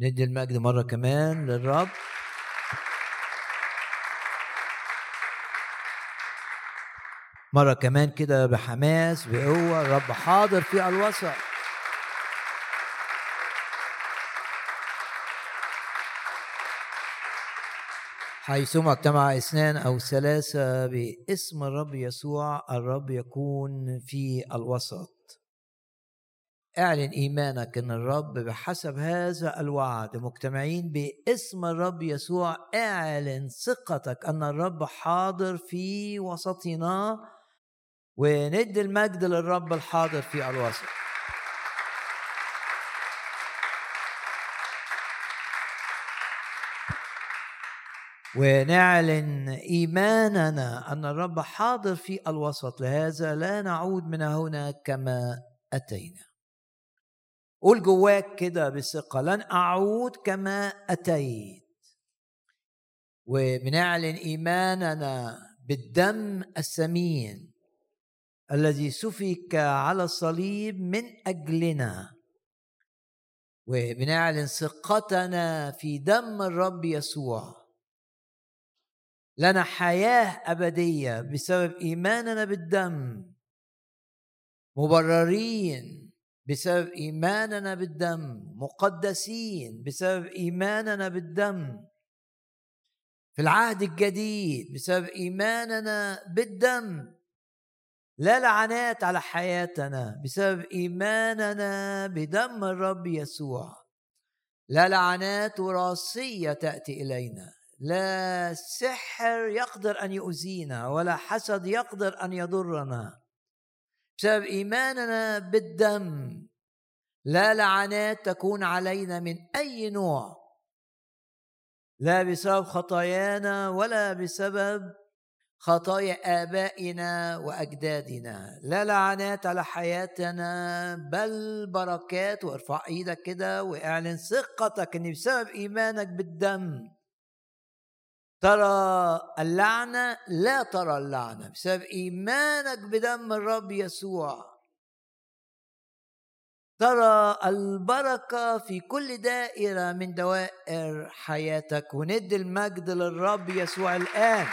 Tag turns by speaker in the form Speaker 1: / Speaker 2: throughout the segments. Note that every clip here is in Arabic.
Speaker 1: ندي المجد مرة كمان للرب. مرة كمان كده بحماس بقوة الرب حاضر في الوسط. حيثما اجتمع اثنان أو ثلاثة باسم الرب يسوع الرب يكون في الوسط. اعلن إيمانك إن الرب بحسب هذا الوعد. مجتمعين باسم الرب يسوع اعلن ثقتك إن الرب حاضر في وسطنا وندي المجد للرب الحاضر في الوسط. ونعلن إيماننا إن الرب حاضر في الوسط. لهذا لا نعود من هنا كما أتينا. قول جواك كده بثقة لن أعود كما أتيت. وبنعلن إيماننا بالدم الثمين الذي سفك على الصليب من أجلنا. وبنعلن ثقتنا في دم الرب يسوع. لنا حياة أبدية بسبب إيماننا بالدم. مبررين بسبب إيماننا بالدم مقدسين بسبب إيماننا بالدم. في العهد الجديد بسبب إيماننا بالدم. لا لعنات على حياتنا بسبب إيماننا بدم الرب يسوع. لا لعنات وراثية تأتي إلينا. لا سحر يقدر أن يؤذينا ولا حسد يقدر أن يضرنا. بسبب إيماننا بالدم. لا لعنات تكون علينا من أي نوع. لا بسبب خطايانا ولا بسبب خطايا آبائنا وأجدادنا. لا لعنات على حياتنا بل بركات. وارفع إيدك كده واعلن ثقتك إن بسبب إيمانك بالدم. ترى اللعنة لا ترى اللعنة بسبب إيمانك بدم الرب يسوع. ترى البركة في كل دائرة من دوائر حياتك وندي المجد للرب يسوع الآن.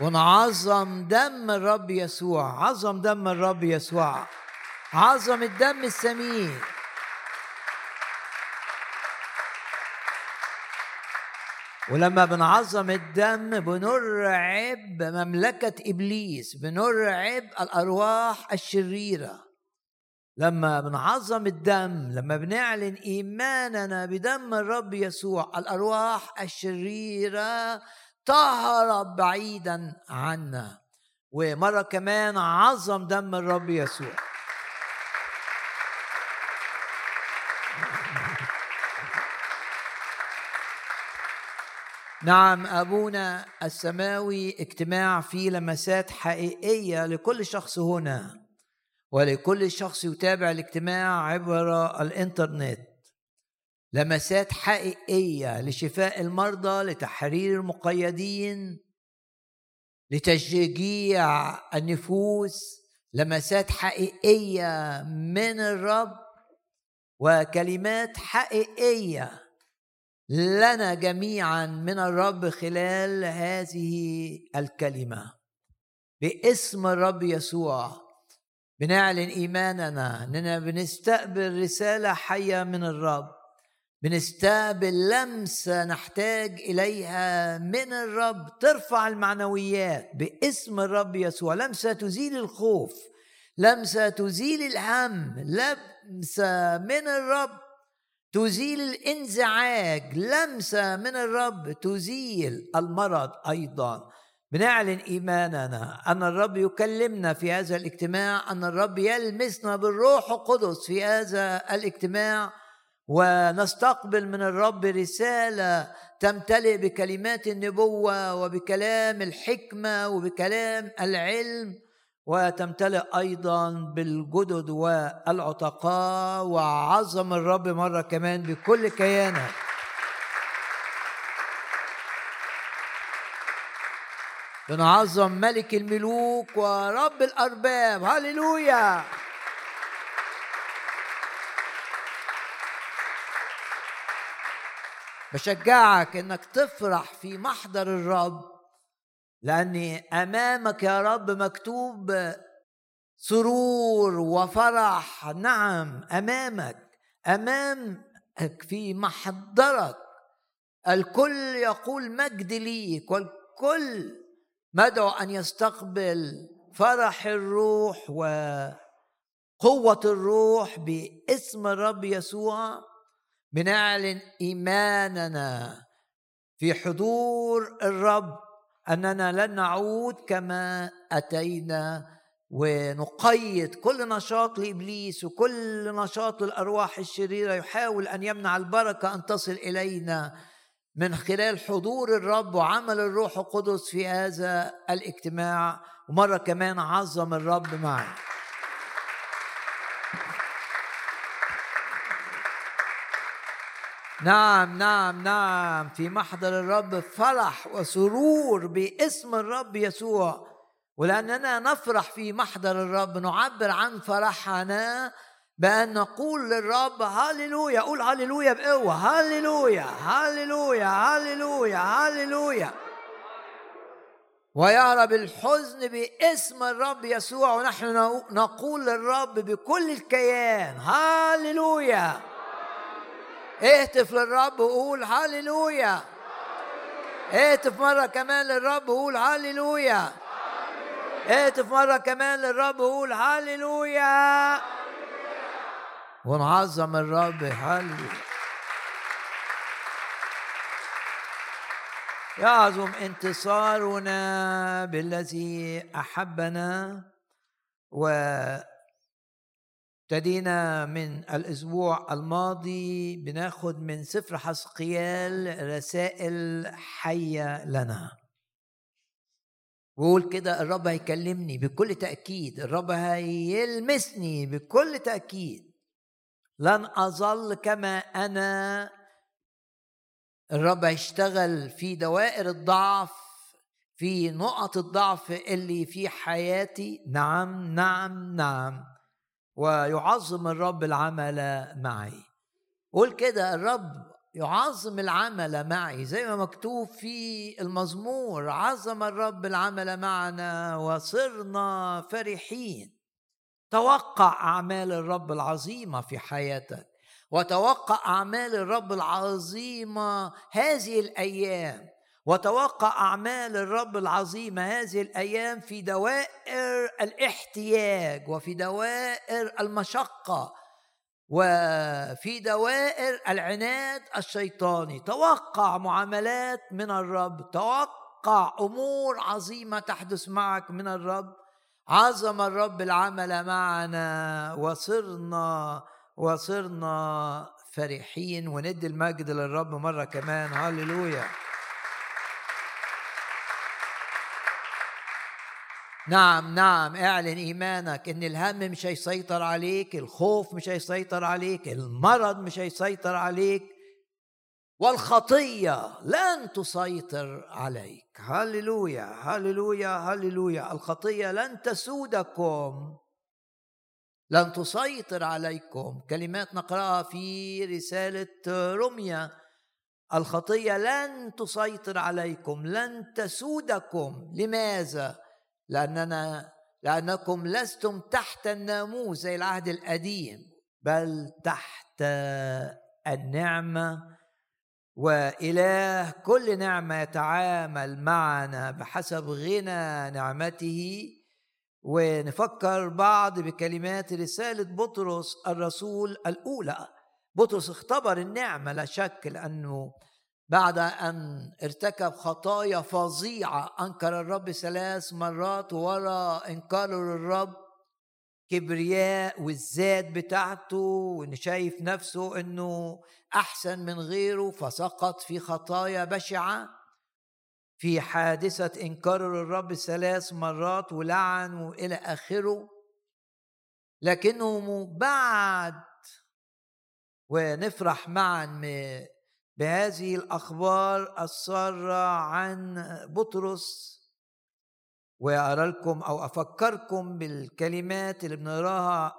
Speaker 1: ونعظم دم الرب يسوع عظم دم الرب يسوع عظم الدم الثمين ولما بنعظم الدم بنرعب مملكة إبليس بنرعب الأرواح الشريرة. لما بنعظم الدم لما بنعلن إيماننا بدم الرب يسوع الأرواح الشريرة تهرب بعيدا عنا. ومرة كمان عظم دم الرب يسوع. نعم أبونا السماوي اجتماع فيه لمسات حقيقية لكل شخص هنا ولكل شخص يتابع الاجتماع عبر الإنترنت. لمسات حقيقية لشفاء المرضى لتحرير المقيدين لتشجيع النفوس. لمسات حقيقية من الرب وكلمات حقيقية لنا جميعا من الرب خلال هذه الكلمة. باسم الرب يسوع بنعلن إيماننا إننا بنستقبل رسالة حية من الرب. بنستقبل لمسة نحتاج إليها من الرب. ترفع المعنويات باسم الرب يسوع. لمسة تزيل الخوف لمسة تزيل الهم لمسة من الرب تزيل الانزعاج لمسة من الرب تزيل المرض أيضا. بنعلن إيماننا أن الرب يكلمنا في هذا الاجتماع أن الرب يلمسنا بالروح القدس في هذا الاجتماع. ونستقبل من الرب رسالة تمتلئ بكلمات النبوة وبكلام الحكمة وبكلام العلم. وتمتلئ أيضا بالجدد والعتقاء وعظم الرب مرة كمان بكل كيانك بنعظم ملك الملوك ورب الأرباب. هللويا! بشجعك إنك تفرح في محضر الرب لأني أمامك يا رب مكتوب سرور وفرح. نعم أمامك أمامك في محضرك. الكل يقول مجد ليك والكل مدعو أن يستقبل فرح الروح وقوة الروح باسم الرب يسوع. بنعلن إيماننا في حضور الرب أننا لن نعود كما أتينا ونقيد كل نشاط لإبليس وكل نشاط للأرواح الشريرة. يحاول أن يمنع البركة أن تصل إلينا من خلال حضور الرب وعمل الروح القدس في هذا الاجتماع ومرة كمان عظم الرب معي نعم نعم نعم. في محضر الرب فرح وسرور باسم الرب يسوع. ولأننا نفرح في محضر الرب نعبر عن فرحنا بأن نقول للرب هللويا قول هللويا بقوة. هللويا هللويا هللويا هللويا ويهرب الحزن باسم الرب يسوع. ونحن نقول للرب بكل الكيان هللويا اهتف للرب وقول هللويا اهتف مرة كمان للرب وقول هللويا اهتف مرة كمان للرب وقول هللويا ونعظم الرب. هللويا يعظم انتصارنا بالذي أحبنا و ابتدينا من الأسبوع الماضي بناخد من سفر حسقيال رسائل حية لنا. وقول كده الرب هيكلمني بكل تأكيد الرب هيلمسني بكل تأكيد. لن أظل كما أنا. الرب هيشتغل في دوائر الضعف في نقط الضعف اللي في حياتي. نعم نعم نعم. ويعظم الرب العمل معي. قول كده الرب يعظم العمل معي. زي ما مكتوب في المزمور عظم الرب العمل معنا وصرنا فرحين. توقع أعمال الرب العظيمة في حياتك وتوقع أعمال الرب العظيمة هذه الأيام. وتوقع أعمال الرب العظيمه هذه الأيام في دوائر الاحتياج وفي دوائر المشقة وفي دوائر العناد الشيطاني. توقع معاملات من الرب توقع أمور عظيمة تحدث معك من الرب. عظم الرب العمل معنا وصرنا وصرنا فرحين وندي المجد للرب مرة كمان. هللويا. نعم نعم اعلن إيمانك إن الهم مش هيسيطر عليك الخوف مش هيسيطر عليك المرض مش هيسيطر عليك والخطية لن تسيطر عليك. هللويا هللويا هللويا. الخطية لن تسودكم لن تسيطر عليكم. كلمات نقرأها في رسالة رمية. الخطية لن تسيطر عليكم لن تسودكم. لماذا؟ لأننا لأنكم لستم تحت الناموس زي العهد القديم بل تحت النعمة وإله كل نعمة يتعامل معنا بحسب غنى نعمته. ونفكر بعض بكلمات رسالة بطرس الرسول الأولى. بطرس اختبر النعمة لا شك لأنه بعد أن ارتكب خطايا فظيعة أنكر الرب ثلاث مرات ورا إنكاره للرب كبرياء والذات بتاعته وإن شايف نفسه إنه أحسن من غيره فسقط في خطايا بشعة. في حادثة إنكاره للرب ثلاث مرات ولعن والى آخره. لكنه بعد ونفرح معا بهذه الأخبار السارة عن بطرس. وأرى لكم أو أفكركم بالكلمات اللي بنقراها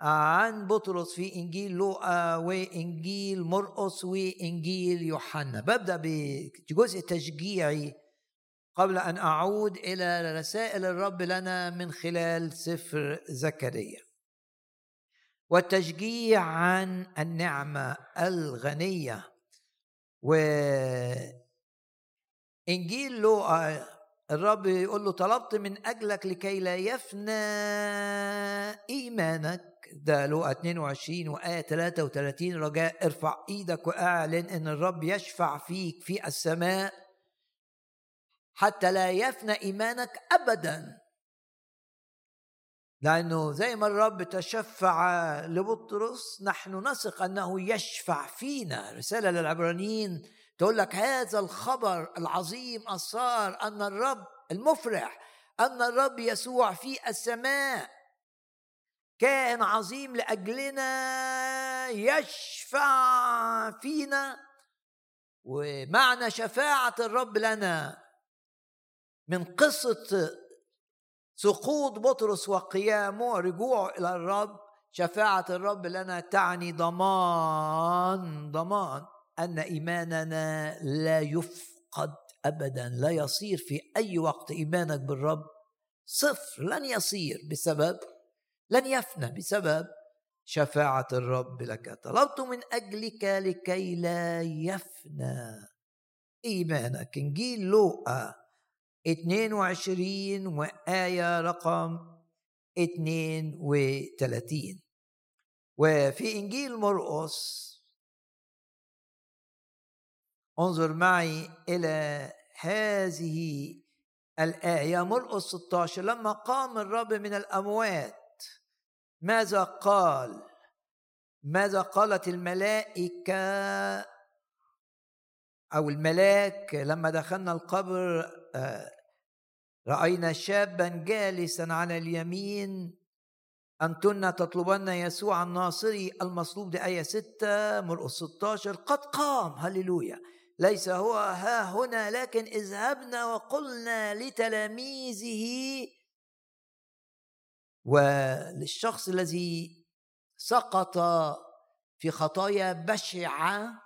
Speaker 1: عن بطرس في إنجيل لوقا وإنجيل مرقس وإنجيل يوحنا. ببدأ بجزء تشجيعي قبل أن أعود إلى رسائل الرب لنا من خلال سفر زكريا. والتشجيع عن النعمة الغنية. و إنجيل لوقا الرب يقول له طلبت من أجلك لكي لا يفنى إيمانك. ده لوقا 22 وآية 33 رجاء ارفع إيدك وأعلن إن الرب يشفع فيك في السماء حتى لا يفنى إيمانك أبدا. لأنه زي ما الرب تشفع لبطرس نحن نثق أنه يشفع فينا. رسالة للعبرانيين تقول لك هذا الخبر العظيم الصار أن الرب المفرح أن الرب يسوع في السماء. كائن عظيم لأجلنا يشفع فينا. ومعنى شفاعة الرب لنا من قصة سقوط بطرس وقيامه ورجوعه إلى الرب شفاعة الرب لنا تعني ضمان ضمان أن إيماننا لا يفقد أبدا لا يصير في أي وقت إيمانك بالرب. صفر لن يصير بسبب لن يفنى بسبب شفاعة الرب لك. طلبت من أجلك لكي لا يفنى إيمانك. إنجيل لوقا 22 وآية رقم 32 وفي إنجيل مرقس انظر معي إلى هذه الآية. مرقس 16 لما قام الرب من الأموات ماذا قال؟ ماذا قالت الملائكة أو الملاك لما دخلنا القبر رأينا شابا جالسا على اليمين أنتن تطلبن يسوع الناصري المصلوب دي آية 6 مرقس 16 قد قام هللويا. ليس هو ها هنا لكن اذهبنا وقلنا لتلاميذه وللشخص الذي سقط في خطايا بشعة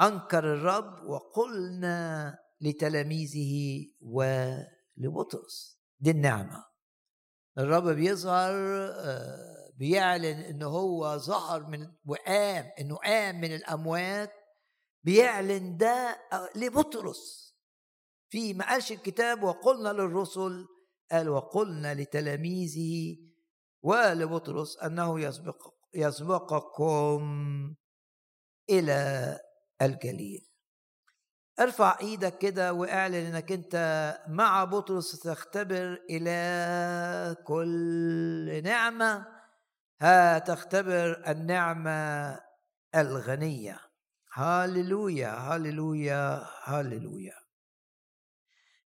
Speaker 1: أنكر الرب وقلنا لتلاميذه ولبطرس دي النعمة. الرب بيظهر آه، بيعلن انه هو ظهر من وقام انه قام من الأموات بيعلن ده آه، لبطرس. في ما قالش الكتاب وقلنا للرسل قال وقلنا لتلاميذه ولبطرس أنه يسبق يسبقكم إلى الجليل. ارفع إيدك كده واعلن انك انت مع بطرس تختبر إلى كل نعمة. هتختبر النعمة الغنية. هاللويا هاللويا هاللويا.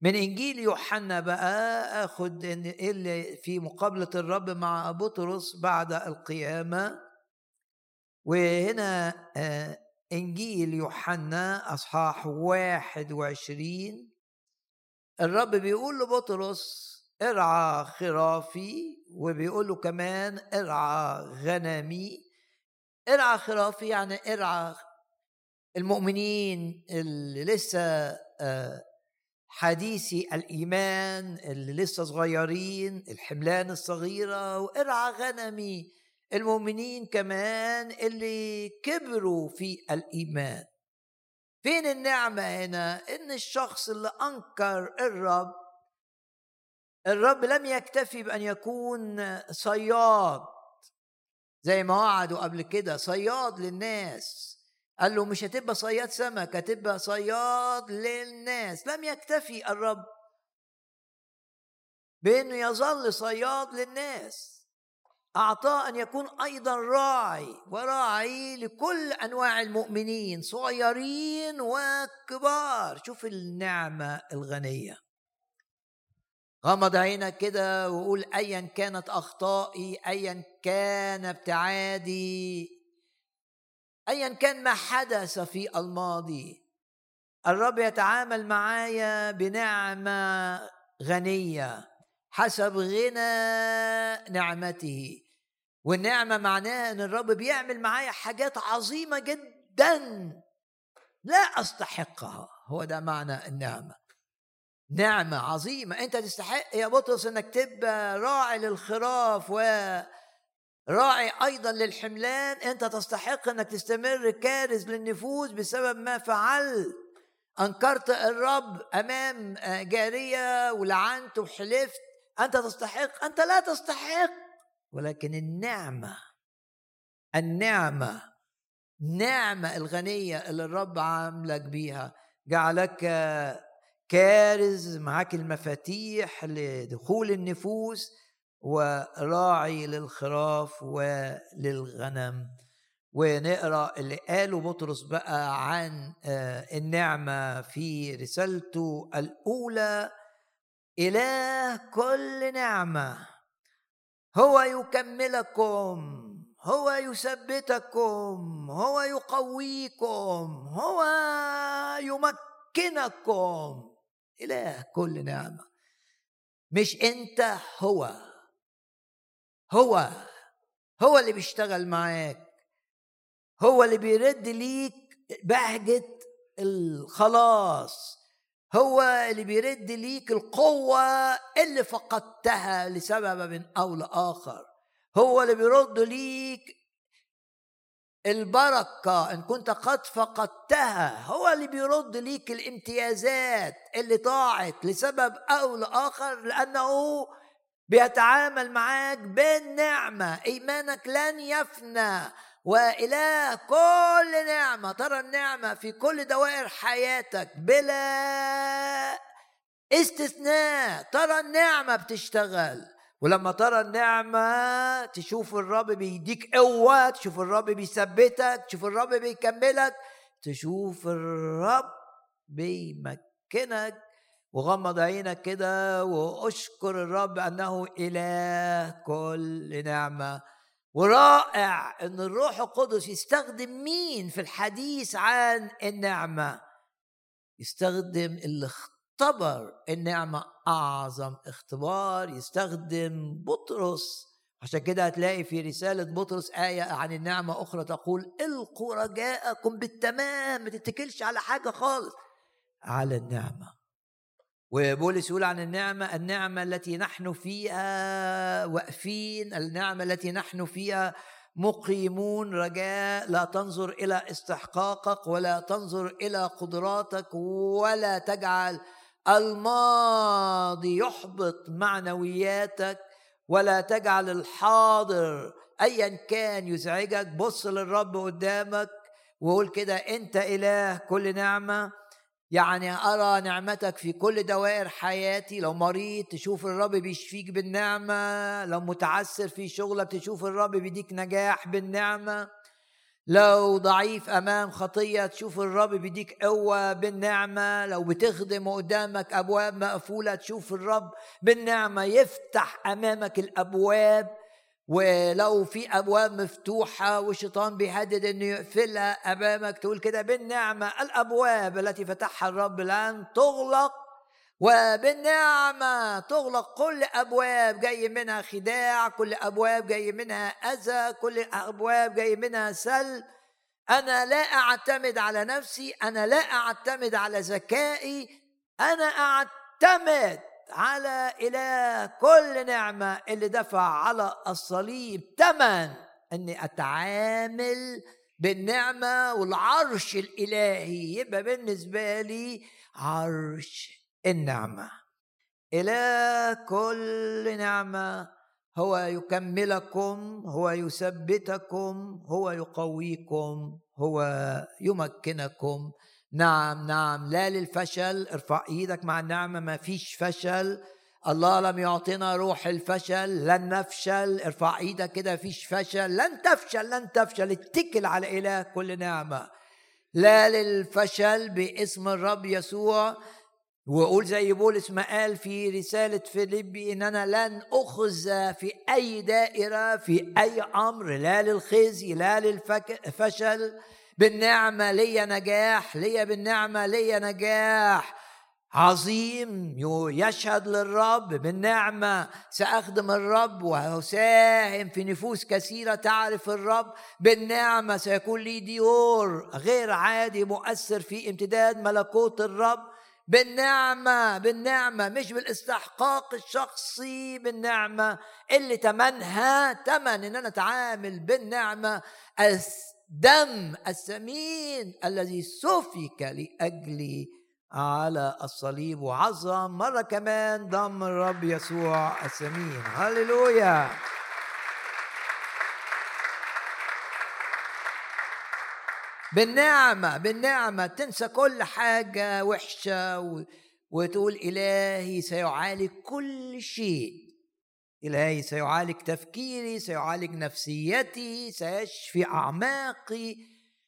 Speaker 1: من إنجيل يوحنا بقى اخد اللي في مقابلة الرب مع بطرس بعد القيامة. وهنا آه، إنجيل يوحنا أصحاح واحد وعشرين. الرب بيقول لبطرس ارعى خرافي وبيقول له كمان ارعى غنمي. ارعى خرافي يعني ارعى المؤمنين اللي لسه آه، حديثي الإيمان اللي لسه صغيرين الحملان الصغيرة وارعى غنمي. المؤمنين كمان اللي كبروا في الإيمان. فين النعمة هنا؟ إن الشخص اللي أنكر الرب الرب لم يكتفي بأن يكون صياد. زي ما وعدوا قبل كده صياد للناس. قال له مش هتبقى صياد سمك هتبقى صياد للناس. لم يكتفي الرب بإنه يظل صياد للناس. أعطاه أن يكون أيضا راعي وراعي لكل أنواع المؤمنين صغيرين وكبار. شوف النعمة الغنية. غمض عينك كده وقول أيا كانت أخطائي أيا كان ابتعادي أيا كان ما حدث في الماضي. الرب يتعامل معايا بنعمة غنية حسب غنى نعمته. والنعمة معناها إن الرب بيعمل معايا حاجات عظيمة جدا لا أستحقها. هو ده معنى النعمة. نعمة عظيمة. أنت تستحق يا بطرس إنك تبقى راعي للخراف و راعي أيضا للحملان. أنت تستحق إنك تستمر كارز للنفوس بسبب ما فعلت. أنكرت الرب أمام جارية ولعنت وحلفت. أنت تستحق. أنت لا تستحق. ولكن النعمة النعمة نعمة الغنية اللي الرب عاملك بيها جعلك كارز معاك المفاتيح لدخول النفوس وراعي للخراف وللغنم. ونقرأ اللي قاله بطرس بقى عن آه، النعمة في رسالته الأولى إله كل نعمة. هو يكملكم هو يثبتكم هو يقويكم هو يمكنكم. إله كل نعمة. مش أنت هو. هو. هو اللي بيشتغل معاك. هو اللي بيرد ليك بهجة الخلاص. هو اللي بيرد ليك القوة اللي فقدتها لسبب أو لآخر. هو اللي بيرد ليك البركة إن كنت قد فقدتها. هو اللي بيرد ليك الامتيازات اللي ضاعت لسبب أو لآخر لأنه بيتعامل معاك بالنعمة. إيمانك لن يفنى. وإله كل نعمة ترى النعمة في كل دوائر حياتك بلا استثناء ترى النعمة بتشتغل. ولما ترى النعمة تشوف الرب بيديك قوة تشوف الرب بيثبتك تشوف الرب بيكملك تشوف الرب بيمكنك. وغمض عينك كده وأشكر الرب أنه اله كل نعمة. ورائع إن الروح القدس يستخدم مين في الحديث عن النعمة؟ يستخدم اللي اختبر النعمة. أعظم اختبار يستخدم بطرس. عشان كده هتلاقي في رسالة بطرس آية عن النعمة أخرى تقول إلقوا رجاءكم بالتمام. ما تتكلش على حاجة خالص. على النعمة. وبولس يقول عن النعمة النعمة التي نحن فيها واقفين النعمة التي نحن فيها مقيمون. رجاء لا تنظر إلى استحقاقك ولا تنظر إلى قدراتك ولا تجعل الماضي يحبط معنوياتك ولا تجعل الحاضر ايا كان يزعجك. بص للرب قدامك وقول كده أنت إله كل نعمة. يعني أرى نعمتك في كل دوائر حياتي. لو مريض تشوف الرب بيشفيك بالنعمة. لو متعسر في شغلك تشوف الرب بيديك نجاح بالنعمة. لو ضعيف أمام خطية تشوف الرب بيديك قوة بالنعمة. لو بتخدم قدامك أبواب مقفولة تشوف الرب بالنعمة. يفتح أمامك الأبواب ولو في أبواب مفتوحة والشيطان بيهدد إنه يقفلها أمامك تقول كده بالنعمة الأبواب التي فتحها الرب لن تغلق وبالنعمة تغلق كل أبواب جاي منها خداع كل أبواب جاي منها أذى كل أبواب جاي منها سل. أنا لا أعتمد على نفسي أنا لا أعتمد على ذكائي أنا أعتمد على إله كل نعمة اللي دفع على الصليب ثمن أني أتعامل بالنعمة والعرش الإلهي يبقى بالنسبة لي عرش النعمة. إله كل نعمة هو يكملكم هو يثبتكم هو يقويكم هو يمكنكم. نعم نعم. لا للفشل ارفع إيدك مع النعمة ما فيش فشل. الله لم يعطينا روح الفشل لن نفشل. ارفع إيدك كده فيش فشل. لن تفشل لن تفشل. اتكل على اله كل نعمة. لا للفشل باسم الرب يسوع. وقول زي بولس ما قال في رسالة فيليبي إن أنا لن أخذ في أي دائرة في أي أمر. لا للخزي لا للفشل بالنعمة ليا نجاح ليا بالنعمة ليا نجاح. عظيم يشهد للرب بالنعمة. سأخدم الرب وأساهم في نفوس كثيرة تعرف الرب بالنعمة. سيكون لي ديور غير عادي مؤثر في امتداد ملكوت الرب بالنعمة بالنعمة. مش بالاستحقاق الشخصي بالنعمة. اللي تمنها تمن إن أنا أتعامل بالنعمة. الدم الثمين الذي سفك لاجلي على الصليب وعظم مرة كمان دم الرب يسوع الثمين هللويا. بالنعمة بالنعمة تنسى كل حاجة وحشة و... وتقول إلهي سيعالج كل شيء. إلهي سيعالج تفكيري سيعالج نفسيتي سيشفي أعماقي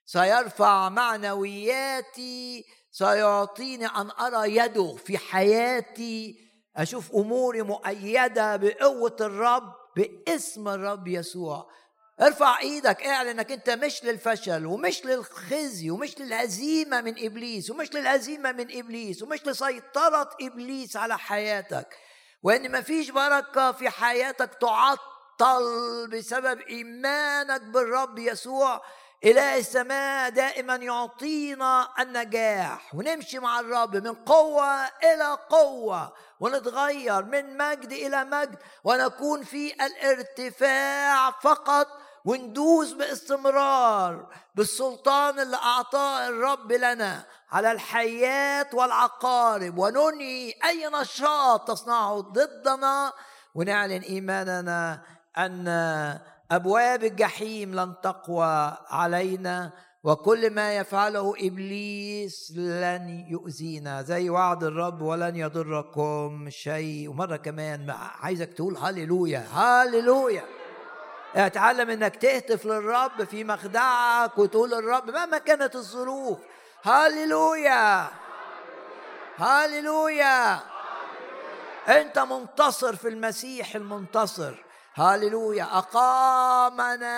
Speaker 1: سيرفع معنوياتي سيعطيني أن أرى يده في حياتي أشوف أموري مؤيدة بقوة الرب باسم الرب يسوع. ارفع إيدك اعلن إنك أنت مش للفشل ومش للخزي ومش للهزيمة من إبليس ومش للهزيمة من إبليس ومش لسيطرة إبليس على حياتك. وإن مفيش بركة في حياتك تعطل بسبب إيمانك بالرب يسوع. إله السماء دائما يعطينا النجاح. ونمشي مع الرب من قوة إلى قوة. ونتغير من مجد إلى مجد. ونكون في الارتفاع فقط. وندوس باستمرار بالسلطان اللي أعطاه الرب لنا. على الحياة والعقارب. وننهي أي نشاط تصنعه ضدنا. ونعلن إيماننا أن أبواب الجحيم لن تقوى علينا. وكل ما يفعله إبليس لن يؤذينا. زي وعد الرب ولن يضركم شيء. ومرة كمان عايزك تقول هللويا هللويا. اتعلم إنك تهتف للرب في مخدعك وتقول للرب مهما كانت الظروف هللويا هللويا أنت منتصر في المسيح المنتصر. هاللويا أقامنا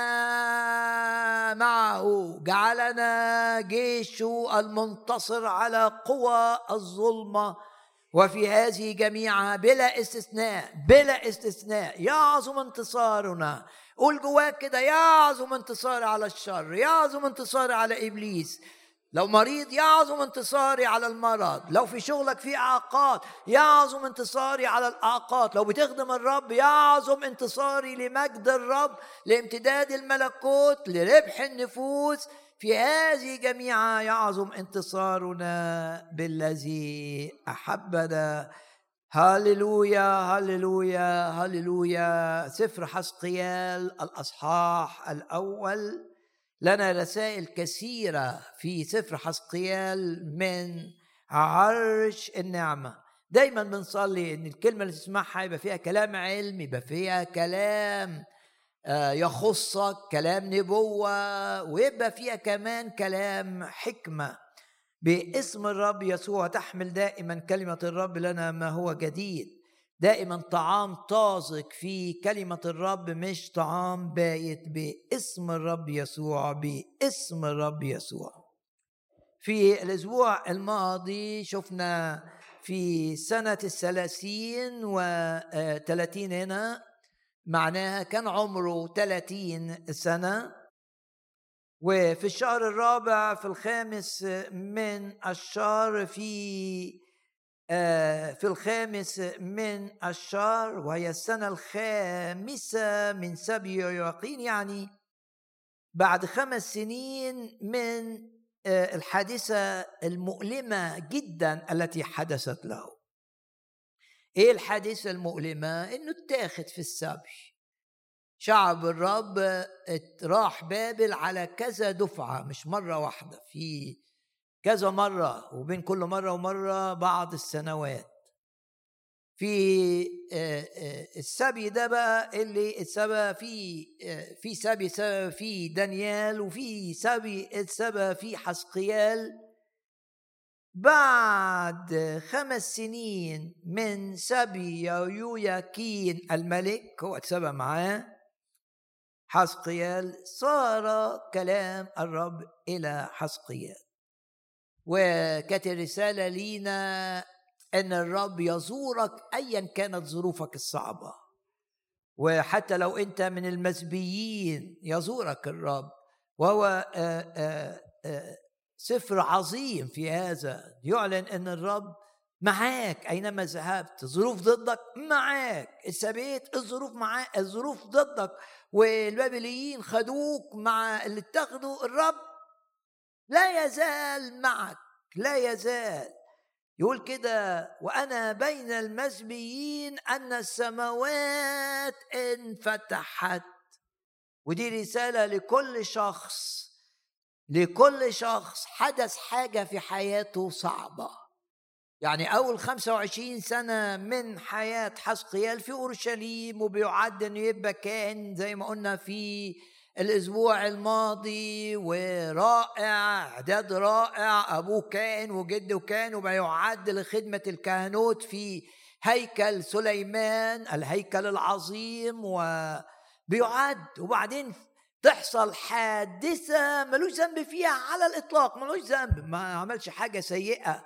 Speaker 1: معه. جعلنا جيش المنتصر على قوى الظلمة. وفي هذه جميعها بلا استثناء بلا استثناء. يعظم انتصارنا. قول جواك كده يعظم انتصاري على الشر يعظم انتصاري على إبليس. لو مريض يعظم انتصاري على المرض لو في شغلك في أعاقات يعظم انتصاري على الأعاقات لو بتخدم الرب يعظم انتصاري لمجد الرب لامتداد الملكوت لربح النفوس. في هذه جميعها يعظم انتصارنا بالذي أحبنا. هللويا هللويا هللويا. سفر حسقيال الأصحاح الأول. لنا رسائل كثيرة في سفر حسقيال من عرش النعمة. دايما بنصلي إن الكلمة اللي تسمعها يبقى فيها كلام علم يبقى فيها كلام آه، يخصك كلام نبوة ويبقى فيها كمان كلام حكمة. باسم الرب يسوع تحمل دائما كلمة الرب لنا ما هو جديد. دائما طعام طازج في كلمة الرب مش طعام بايت باسم الرب يسوع باسم الرب يسوع. في الأسبوع الماضي شفنا في سنة الثلاثين وثلاثين هنا معناها كان عمره ثلاثين سنة. وفي الشهر الرابع في الخامس من الشهر في في الخامس من الشهر وهي السنة الخامسة من سبي يقين يعني بعد خمس سنين من آه، الحادثة المؤلمة جدا التي حدثت له. إيه الحادثة المؤلمة؟ إنه اتاخد في السبي. شعب الرب راح بابل على كذا دفعة مش مرة واحدة في كذا مرة وبين كل مرة ومرة بعض السنوات. في السبي ده بقى اللي اتسبى في في سبي سبى في دانيال وفي سبي اتسبى في حسقيال. بعد خمس سنين من سبي يوياكين الملك هو اتسبى معاه حسقيال صار كلام الرب إلى حسقيال. وكانت الرسالة لينا أن الرب يزورك ايا كانت ظروفك الصعبة. وحتى لو أنت من المسبيين يزورك الرب. وهو آه، آه، آه، سفر عظيم في هذا. يعلن أن الرب معاك أينما ذهبت. ظروف ضدك معاك. السبيت الظروف معاك الظروف ضدك. والبابليين خدوك مع اللي اتخذوا الرب لا يزال معك لا يزال. يقول كده وأنا بين المسبيين أن السماوات انفتحت ودي رسالة لكل شخص لكل شخص حدث حاجة في حياته صعبة. يعني أول 25 سنة من حياة حسقيال في أورشليم وبيعد إنه يبقى كائن زي ما قلنا في الأسبوع الماضي ورائع إعداد رائع. أبوه كان وجده كان وبيعد لخدمة الكهنوت في هيكل سليمان الهيكل العظيم وبيعد. وبعدين تحصل حادثة ملوش ذنب فيها على الإطلاق ملوش ذنب ما عملش حاجة سيئة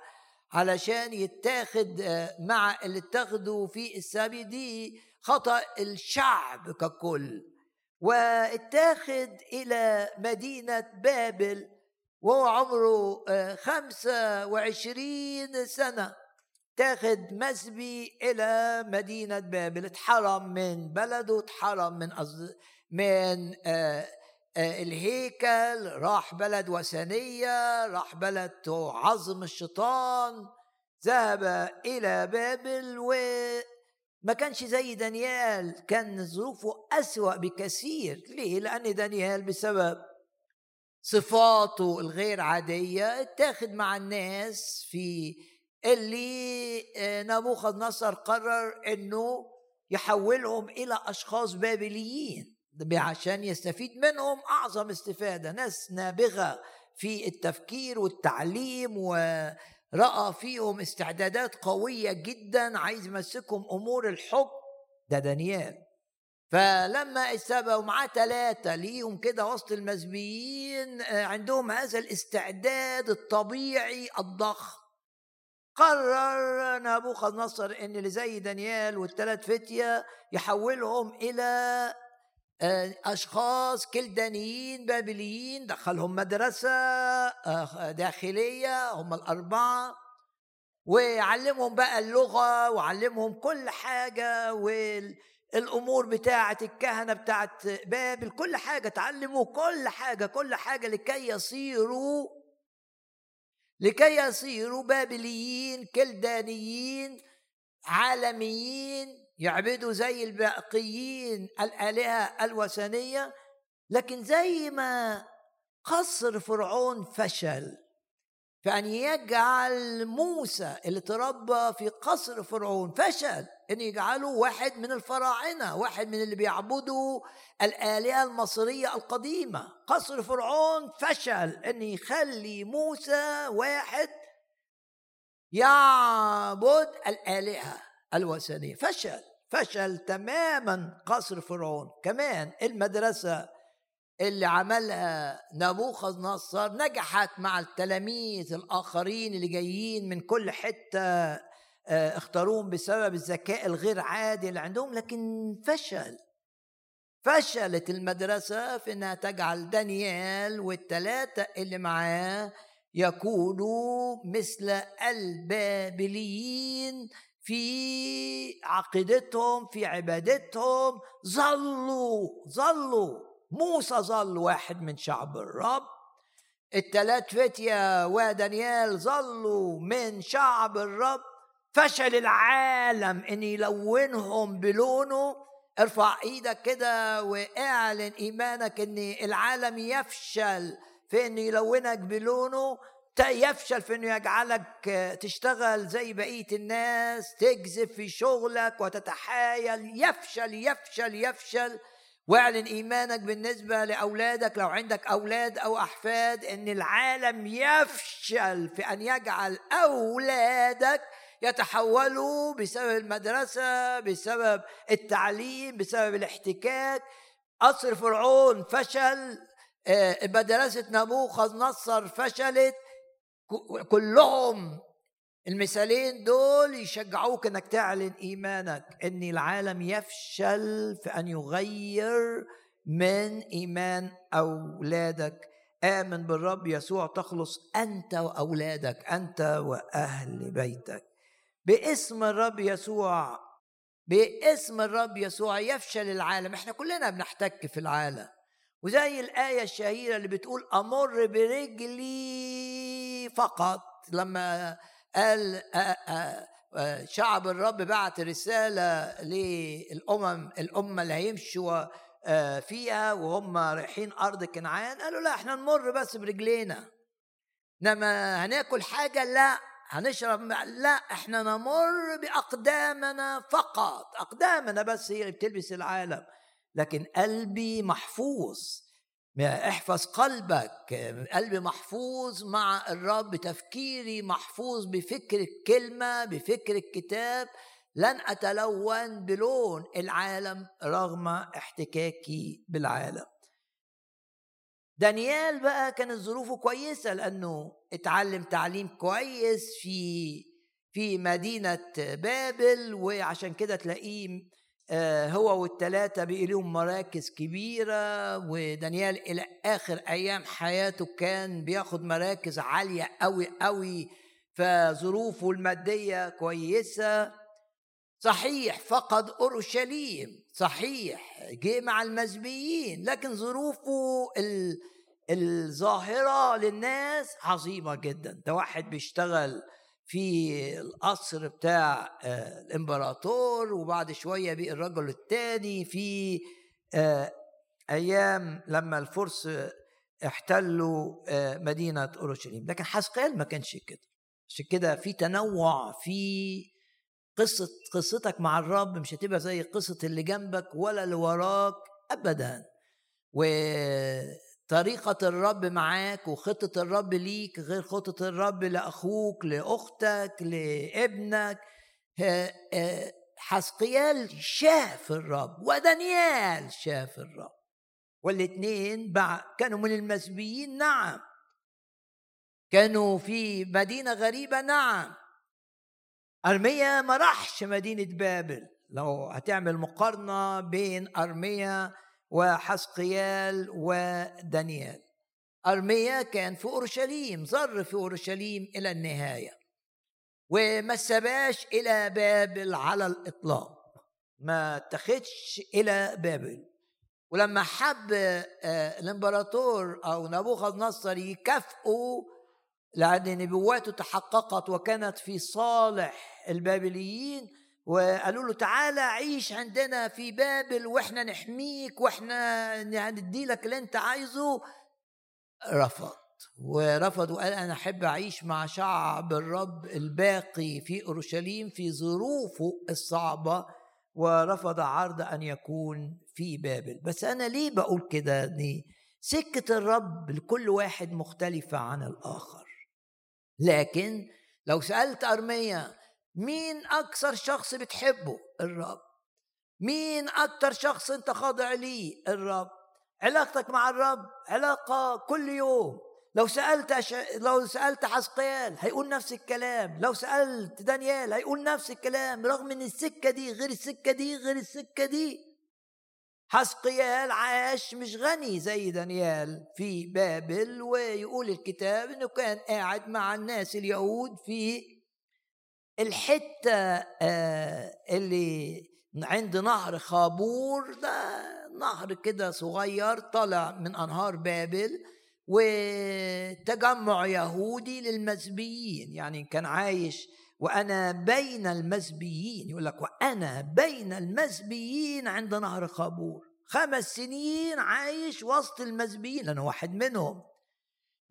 Speaker 1: علشان يتاخد مع اللي اتخذوا في السبي دي خطأ الشعب ككل. واتاخد إلى مدينة بابل وهو عمره آه، خمسة وعشرين سنة. تاخد مسبي إلى مدينة بابل. اتحرم من بلده اتحرم من أصد... من آه آه الهيكل. راح بلد وثنية راح بلد عظم الشيطان. ذهب إلى بابل و ما كانش زي دانيال كان ظروفه أسوأ بكثير ليه؟ لأن دانيال بسبب صفاته الغير عادية اتاخد مع الناس في اللي آه، نبوخذ نصر قرر إنه يحولهم إلى أشخاص بابليين عشان يستفيد منهم أعظم استفادة ناس نابغة في التفكير والتعليم و رأى فيهم استعدادات قوية جدا عايز يمسكهم أمور الحكم. ده دانيال. فلما استبقوا معاه ثلاثة ليهم كده وسط المزبيين آه، عندهم هذا الاستعداد الطبيعي الضخم. قرر نبوخذ نصر إن اللي زي دانيال والثلاث فتية يحولهم إلى آه، أشخاص كلدانيين بابليين دخلهم مدرسة آه، داخلية هم الأربعة وعلمهم بقى اللغة وعلمهم كل حاجة والامور بتاعة الكهنة بتاعة بابل كل حاجة تعلموا كل حاجة كل حاجة لكي يصيروا لكي يصيروا بابليين كلدانيين عالميين يعبدوا زي الباقيين الآلهة الوثنية لكن زي ما قصر فرعون فشل فأن يجعل موسى اللي تربى في قصر فرعون فشل أن يجعله واحد من الفراعنة واحد من اللي بيعبدوا الآلهة المصرية القديمة. قصر فرعون فشل أن يخلي موسى واحد يعبد الآلهة. الوثنية فشل فشل تماما قصر فرعون. كمان المدرسة اللي عملها نبوخذ نصر نجحت مع التلاميذ الآخرين اللي جايين من كل حتة آه، اختاروهم بسبب الذكاء الغير عادي اللي عندهم. لكن فشل فشلت المدرسة في إنها تجعل دانيال والثلاثة اللي معاه يكونوا مثل البابليين في عقيدتهم في عبادتهم ظلوا ظلوا. موسى ظل واحد من شعب الرب. التلات فتية ودانيال ظلوا من شعب الرب. فشل العالم إن يلونهم بلونه. ارفع إيدك كده واعلن إيمانك إن العالم يفشل في إن يلونك بلونه. يفشل في إنه يجعلك تشتغل زي بقية الناس تكذب في شغلك وتتحايل. يفشل يفشل يفشل. واعلن إيمانك بالنسبة لأولادك. لو عندك أولاد أو أحفاد إن العالم يفشل في أن يجعل أولادك يتحولوا بسبب المدرسة بسبب التعليم بسبب الاحتكاك. قصر فرعون فشل آه، مدرسة نبوخذ نصر فشلت. كلهم المثالين دول يشجعوك إنك تعلن إيمانك إن العالم يفشل في أن يغير من إيمان أولادك. آمن بالرب يسوع تخلص أنت وأولادك أنت وأهل بيتك. باسم الرب يسوع باسم الرب يسوع يفشل العالم. إحنا كلنا بنحتك في العالم. وزي الآية الشهيرة اللي بتقول أمر برجلي فقط. لما قال شعب الرب بعت رسالة للأمم الأمة اللي هيمشوا فيها وهم رايحين أرض كنعان قالوا لا إحنا نمر بس برجلينا. إنما هناكل حاجة؟ لا. هنشرب لا. إحنا نمر بأقدامنا فقط. أقدامنا بس هي اللي بتلبس العالم. لكن قلبي محفوظ. احفظ قلبك. قلبي محفوظ مع الرب تفكيري محفوظ بفكر الكلمة بفكر الكتاب. لن أتلون بلون العالم رغم احتكاكي بالعالم. دانيال بقى كانت ظروفه كويسة لأنه اتعلم تعليم كويس في في مدينة بابل وعشان كده تلاقيه هو والثلاثة بقي لهم مراكز كبيرة ودانيال إلى آخر أيام حياته كان بياخد مراكز عالية أوي أوي فظروفه المادية كويسة. صحيح فقد أورشليم صحيح جه مع المزبيين لكن ظروفه الظاهرة للناس عظيمة جدا. ده واحد بيشتغل في القصر بتاع آه، الإمبراطور وبعد شوية بقي الرجل الثاني في آه، أيام لما الفرس احتلوا آه، مدينة أورشليم. لكن حسقيال ما كانش كده. عشان كده في تنوع في قصة قصتك مع الرب مش هتبقى زي قصة اللي جنبك ولا اللي وراك ابدا. و طريقة الرب معاك وخطة الرب ليك غير خطة الرب لأخوك لأختك لابنك. حسقيال شاف الرب ودانيال شاف الرب. والاثنين كانوا من المسبيين نعم. كانوا في مدينة غريبة نعم. أرميا ما راحش مدينة بابل. لو هتعمل مقارنة بين أرميا وحسقيال ودانيال. أرميا كان في أورشليم ظر في أورشليم إلى النهاية وما سباش إلى بابل على الإطلاق. ما اتخذش إلى بابل. ولما حب آه، الإمبراطور أو نبوخذ نصر يكافئه لأن نبواته تحققت وكانت في صالح البابليين وقالوا له تعالى عيش عندنا في بابل وإحنا نحميك وإحنا ندي لك اللي انت عايزه. رفض ورفض وقال أنا أحب أعيش مع شعب الرب الباقي في أورشليم في ظروفه الصعبة. ورفض عرض أن يكون في بابل. بس أنا ليه بقول كده؟ دي سكة الرب لكل واحد مختلفة عن الآخر. لكن لو سألت أرميا مين أكثر شخص بتحبه؟ الرب. مين أكثر شخص أنت خاضع ليه؟ الرب. علاقتك مع الرب علاقة كل يوم. لو سألت أش... لو سألت حسقيال هيقول نفس الكلام. لو سألت دانيال هيقول نفس الكلام. رغم إن السكة دي غير السكة دي غير السكة دي. حسقيال عاش مش غني زي دانيال في بابل ويقول الكتاب إنه كان قاعد مع الناس اليهود في الحتة آه، اللي عند نهر خابور ده نهر كده صغير طالع من أنهار بابل وتجمع يهودي للمزبيين يعني كان عايش وأنا بين المزبيين يقول لك وأنا بين المزبيين عند نهر خابور خمس سنين عايش وسط المزبيين أنا واحد منهم.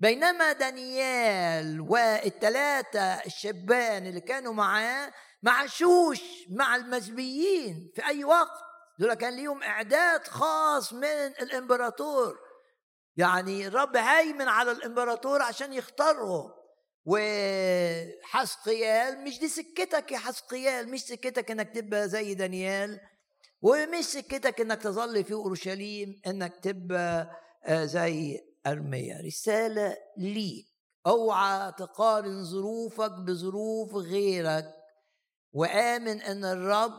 Speaker 1: بينما دانيال والثلاثة الشبان اللي كانوا معاه ما عاشوش مع المزبيين في أي وقت. دول كان ليهم إعداد خاص من الإمبراطور. يعني الرب هيمن على الإمبراطور عشان يختارهم. وحسقيال مش دي سكتك يا حسقيال مش سكتك إنك تبقى زي دانيال ومش سكتك إنك تظل في أورشليم إنك تبقى آه، زي أرميا رسالة ليك. أوعى تقارن ظروفك بظروف غيرك وآمن أن الرب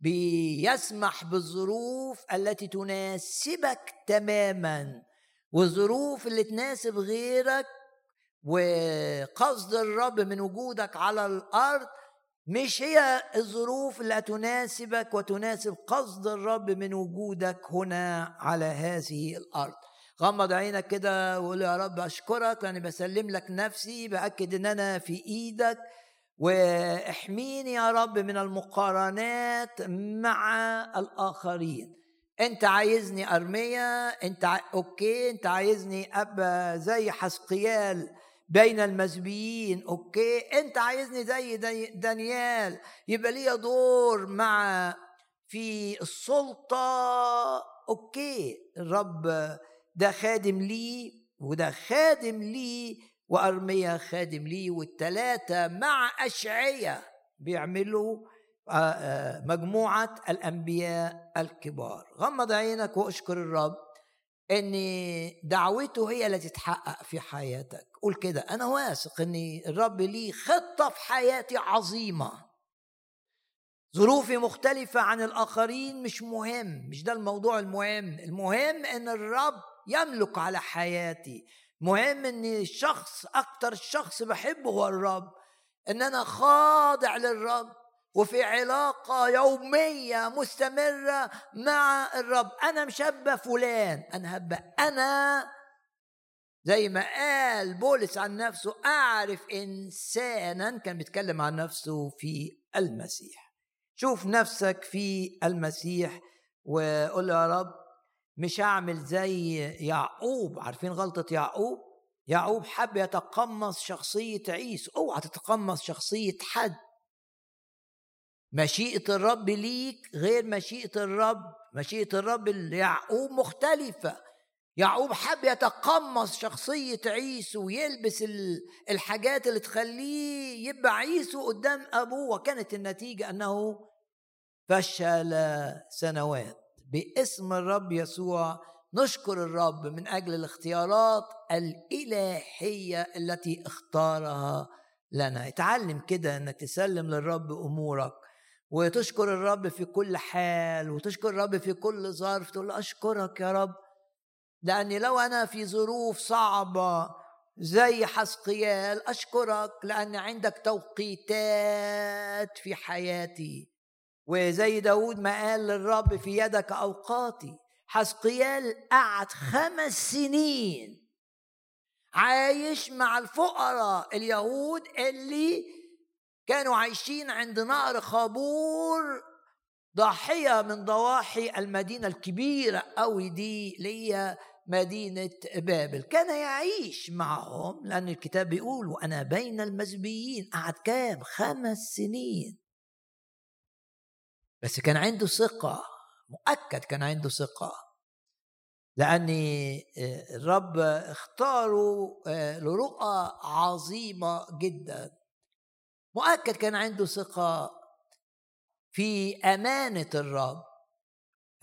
Speaker 1: بيسمح بالظروف التي تناسبك تماما والظروف اللي تناسب غيرك وقصد الرب من وجودك على الأرض مش هي الظروف اللي تناسبك وتناسب قصد الرب من وجودك هنا على هذه الأرض. غمض عينك كده وقول يا رب أشكرك لاني بسلم لك نفسي بأكد إن أنا في إيدك واحميني يا رب من المقارنات مع الآخرين. أنت عايزني أرمية أنت ع... okay أنت عايزني أبقى زي حسقيال بين المسبيين okay أنت عايزني زي دانيال يبقى ليا دور مع في السلطة أوكي الرب ده خادم لي وده خادم لي وارميا خادم لي والثلاثه مع اشعيا بيعملوا آه، آه، مجموعة الأنبياء الكبار. غمض عينك وأشكر الرب إن دعوته هي التي تتحقق في حياتك. قول كده أنا واثق إن الرب ليه خطة في حياتي عظيمة. ظروفي مختلفة عن الآخرين مش مهم مش ده الموضوع المهم. المهم إن الرب يملك على حياتي. مهم ان الشخص أكتر شخص بحبه هو الرب. إن أنا خاضع للرب وفي علاقة يومية مستمرة مع الرب. أنا مش هبقى فلان. أنا هبقى أنا زي ما قال بولس عن نفسه أعرف إنسانا كان بيتكلم عن نفسه في المسيح. شوف نفسك في المسيح وقول يا رب مش هعمل زي يعقوب. عارفين غلطة يعقوب؟ يعقوب حب يتقمص شخصية عيسو اوعى تتقمص شخصية حد. مشيئة الرب ليك غير مشيئة الرب. مشيئة الرب ليعقوب مختلفة. يعقوب حب يتقمص شخصية عيسو ويلبس الحاجات اللي تخليه يبقى عيسو قدام أبوه. وكانت النتيجة أنه فشل سنوات. باسم الرب يسوع نشكر الرب من أجل الاختيارات الإلهية التي اختارها لنا. اتعلم كده أنك تسلم للرب أمورك وتشكر الرب في كل حال وتشكر الرب في كل ظرف تقول له أشكرك يا رب لأني لو أنا في ظروف صعبة زي حسقيال أشكرك لأن عندك توقيتات في حياتي. وزي داود ما قال للرب في يدك أوقاتي حسقيال قعد خمس سنين عايش مع الفقراء اليهود اللي كانوا عايشين عند نهر خابور ضاحية من ضواحي المدينة الكبيرة أوي دي هي مدينة بابل. كان يعيش معهم لأن الكتاب بيقول وأنا بين المزبيين قعد كام؟ خمس سنين. بس كان عنده ثقة مؤكد كان عنده ثقة. لأن آه، الرب اختاره آه، لرؤى عظيمة جدا. مؤكد كان عنده ثقة في أمانة الرب.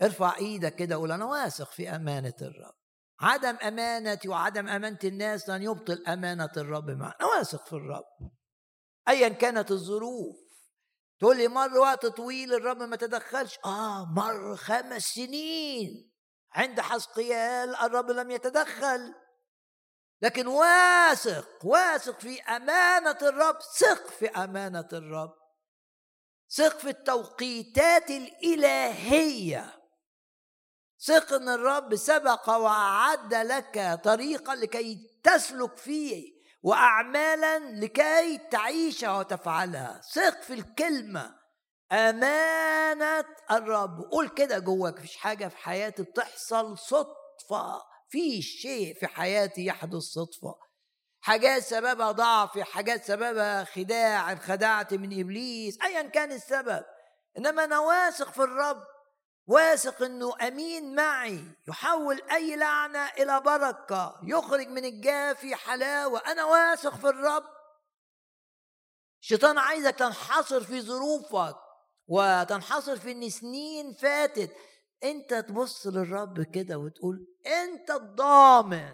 Speaker 1: ارفع إيدك كده قول أنا واثق في أمانة الرب. عدم أمانتي وعدم أمانة الناس لن يبطل أمانة الرب معنا أنا واثق في الرب. أيا كانت الظروف. تقول لي مر وقت طويل الرب ما تدخلش. آه مر خمس سنين. عند حسقيال الرب لم يتدخل. لكن واثق واثق في أمانة الرب ثق في أمانة الرب. ثق في التوقيتات الإلهية. ثق إن الرب سبق وأعد لك طريقا لكي تسلك فيه. واعمالا لكي تعيشها وتفعلها. ثق في الكلمة. أمانة الرب. قول كده جواك. مفيش حاجة في حياتي بتحصل صدفة. في شيء في حياتي يحدث صدفة. حاجات سببها ضعف حاجات سببها خداع. انخدعت من إبليس. ايا كان السبب. إنما أنا واثق في الرب. واثق إنه أمين معي. يحول أي لعنة إلى بركة. يخرج من الجافي حلاوة. أنا واثق في الرب. الشيطان عايزك تنحصر في ظروفك وتنحصر في إن سنين فاتت. أنت تبص للرب كده وتقول أنت الضامن.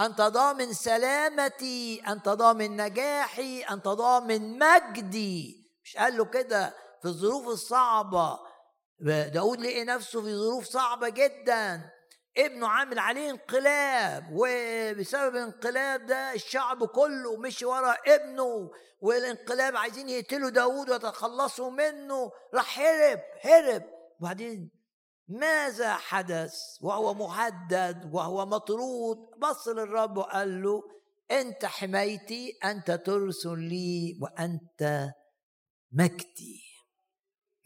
Speaker 1: أنت ضامن سلامتي. أنت ضامن نجاحي. أنت ضامن مجدي. مش قال له كده في الظروف الصعبة. داود لقي نفسه في ظروف صعبة جدا. ابنه عامل عليه انقلاب وبسبب الانقلاب ده الشعب كله مشي ورا ابنه والانقلاب عايزين يقتلوا داود ويتخلصوا منه. راح هرب هرب. وبعدين ماذا حدث؟ وهو مهدد وهو مطرود. بص للرب وقال له أنت حمايتي أنت ترسل لي وأنت مجدي.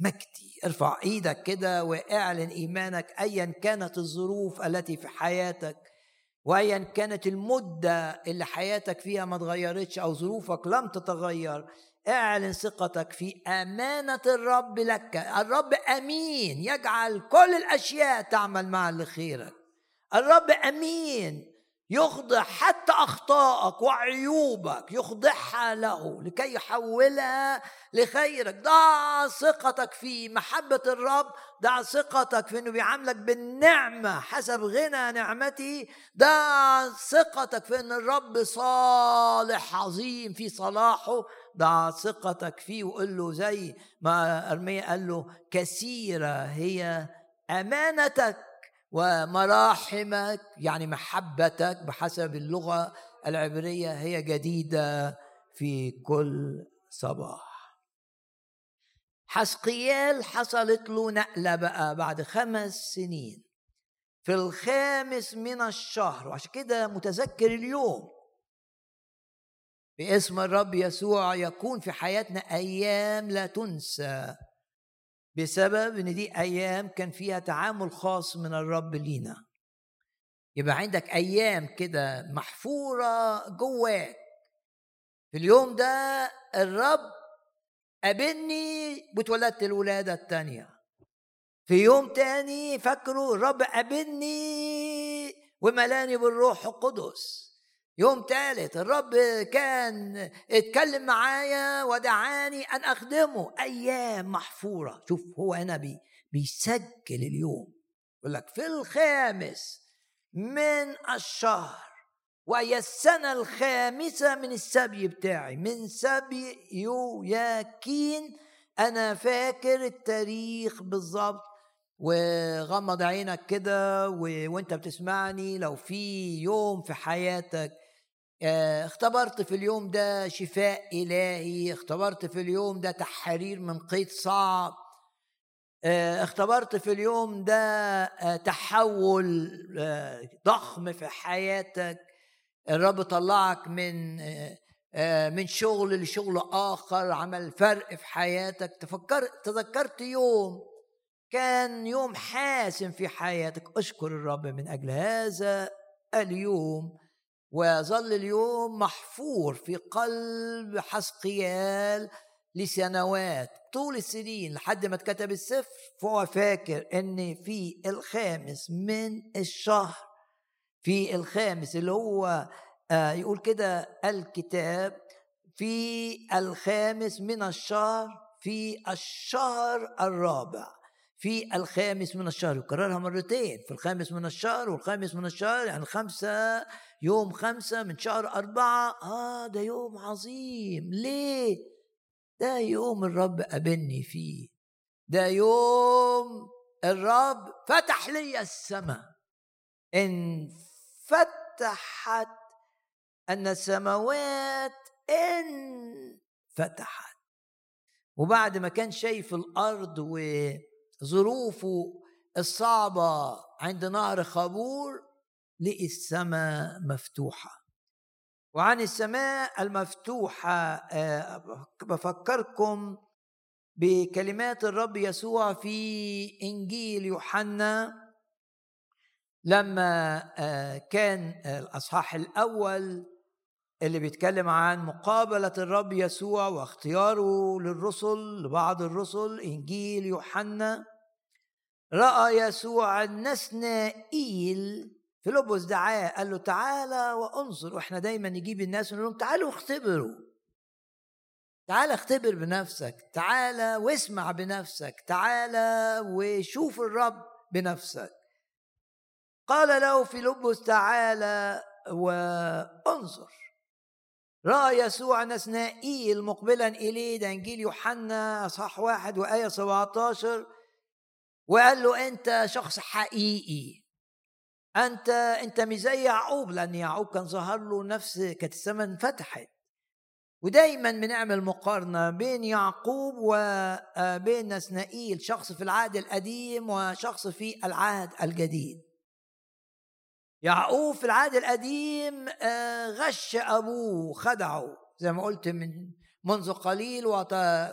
Speaker 1: مجدي ارفع إيدك كده واعلن ايمانك ايا كانت الظروف التي في حياتك وايا كانت المدة اللي حياتك فيها ما تغيرتش أو ظروفك لم تتغير اعلن ثقتك في أمانة الرب لك. الرب أمين. يجعل كل الأشياء تعمل معا لخيرك. الرب أمين. يخضع حتى اخطائك وعيوبك يخضعها له لكي يحولها لخيرك. ضع ثقتك في محبة الرب ضع ثقتك في إنه بيعاملك بالنعمة حسب غنى نعمته ضع ثقتك في إن الرب صالح عظيم في صلاحه. ضع ثقتك فيه وقول له زي ما أرميا قال له كثيرة هي أمانتك. ومراحمك يعني محبتك بحسب اللغة العبرية هي جديدة في كل صباح. حسقيال حصلت له نقلة بقى بعد خمس سنين. في الخامس من الشهر وعشان كده متذكر اليوم. باسم الرب يسوع يكون في حياتنا أيام لا تنسى. بسبب إن دي أيام كان فيها تعامل خاص من الرب لينا. يبقى عندك أيام كده محفورة جواك. في اليوم ده الرب قابلني واتولدت الولادة الثانية في يوم تاني فاكروا الرب قابلني وملاني بالروح القدس. يوم ثالث الرب كان اتكلم معايا ودعاني أن أخدمه. أيام محفورة. شوف هو هنا بي بيسجل اليوم. يقول لك في الخامس من الشهر وهي السنة الخامسة من السبي بتاعي. من سبي يوياكين أنا فاكر التاريخ بالظبط. وغمض عينك كده و... وانت بتسمعني لو في يوم في حياتك آه، اختبرت في اليوم ده شفاء إلهي اختبرت في اليوم ده تحرير من قيد صعب آه، اختبرت في اليوم ده آه، تحول ضخم في حياتك الرب طلعك من من شغل لشغل آخر عمل فرق في حياتك تفكر تذكرت يوم كان يوم حاسم في حياتك. أشكر الرب من أجل هذا اليوم ويظل اليوم محفور في قلب حسقيال لسنوات طول السنين لحد ما اتكتب السفر. فهو فاكر ان في الخامس من الشهر في الخامس اللي هو آه يقول كده الكتاب في الخامس من الشهر في الشهر الرابع. في الخامس من الشهر يكررها مرتين في الخامس من الشهر والخامس من الشهر يعني خمسة يوم خمسة من شهر أربعة. آه ده يوم عظيم. ليه؟ ده يوم الرب قابلني فيه. ده يوم الرب فتح لي السماء. إن فتحت أن السماوات إن فتحت. وبعد ما كان شايف الأرض وظروفه الصعبة عند نهر خابور لقي السماء مفتوحة. وعن السماء المفتوحة آه، بفكركم بكلمات الرب يسوع في إنجيل يوحنا لما آه، كان الأصحاح الأول اللي بيتكلم عن مقابلة الرب يسوع واختياره للرسل لبعض الرسل إنجيل يوحنا. رأى يسوع النسنائيل فيلبس دعاه قال له تعالى وانظر وإحنا دايما نجيب الناس ونقول لهم تعالوا اختبروا. تعالى اختبر بنفسك تعالى واسمع بنفسك تعالى وشوف الرب بنفسك. قال له فيلبس تعالى وانظر. رأى يسوع نسنائيل مقبلا إليه ده إنجيل يوحنا صح واحد وآية 17 وقال له أنت شخص حقيقي. أنت أنت مش زي يعقوب لأن يعقوب كان ظهر له نفس كانت السماء انفتحت ودايما بنعمل مقارنة بين يعقوب وبين نسنائيل شخص في العهد القديم وشخص في العهد الجديد. يعقوب في العهد القديم آه، غش أبوه خدعه زي ما قلت من منذ قليل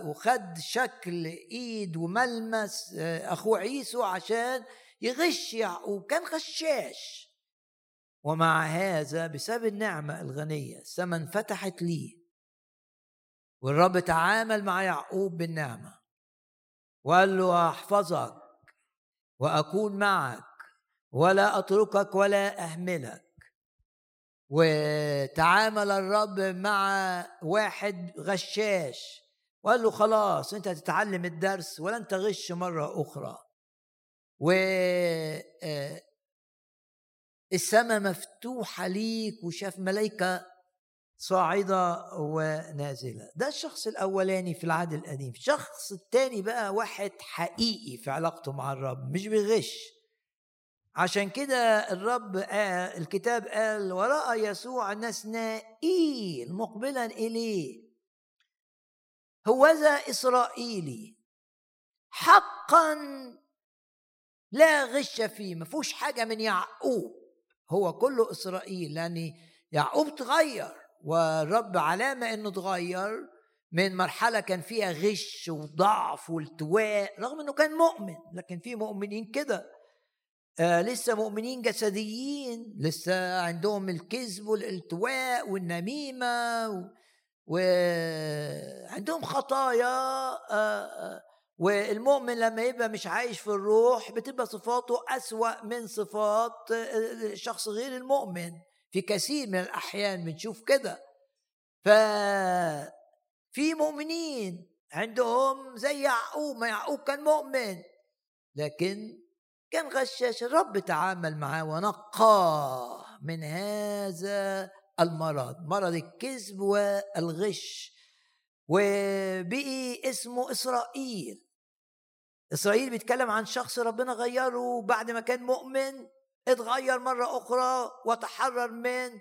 Speaker 1: وخد شكل إيد وملمس آه، أخوه عيسو عشان يغش يعقوب كان غشاش. ومع هذا بسبب النعمة الغنية السماء انفتحت ليه والرب تعامل مع يعقوب بالنعمة. وقال له أحفظك وأكون معك ولا أتركك ولا أهملك. وتعامل الرب مع واحد غشاش. وقال له خلاص أنت هتتعلم الدرس ولن تغش مرة أخرى. و آه، السماء مفتوحة ليك وشاف ملائكه صاعدة ونازلة. ده الشخص الأولاني في العهد القديم. الشخص الثاني بقى واحد حقيقي في علاقته مع الرب مش بيغش. عشان كده الرب قال الكتاب قال ورأى يسوع نسنائيل مقبلا إليه. هوذا إسرائيلي. حقا لا غش فيه ما فيهوش حاجة من يعقوب. هو كله إسرائيل لأن يعقوب تغير والرب علامة إنه تغير من مرحلة كان فيها غش وضعف والتواء رغم إنه كان مؤمن لكن في مؤمنين كده. آه لسه مؤمنين جسديين لسه عندهم الكذب والالتواء والنميمة وعندهم خطايا آه آه والمؤمن لما يبقى مش عايش في الروح بتبقى صفاته أسوأ من صفات الشخص غير المؤمن. في كثير من الأحيان بنشوف كده. ف في مؤمنين عندهم زي يعقوب ما يعقوب كان مؤمن لكن كان غشاش الرب تعامل معاه ونقاه من هذا المرض مرض الكذب والغش وبقي اسمه إسرائيل. إسرائيل بيتكلم عن شخص ربنا غيره بعد ما كان مؤمن اتغير مرة أخرى وتحرر من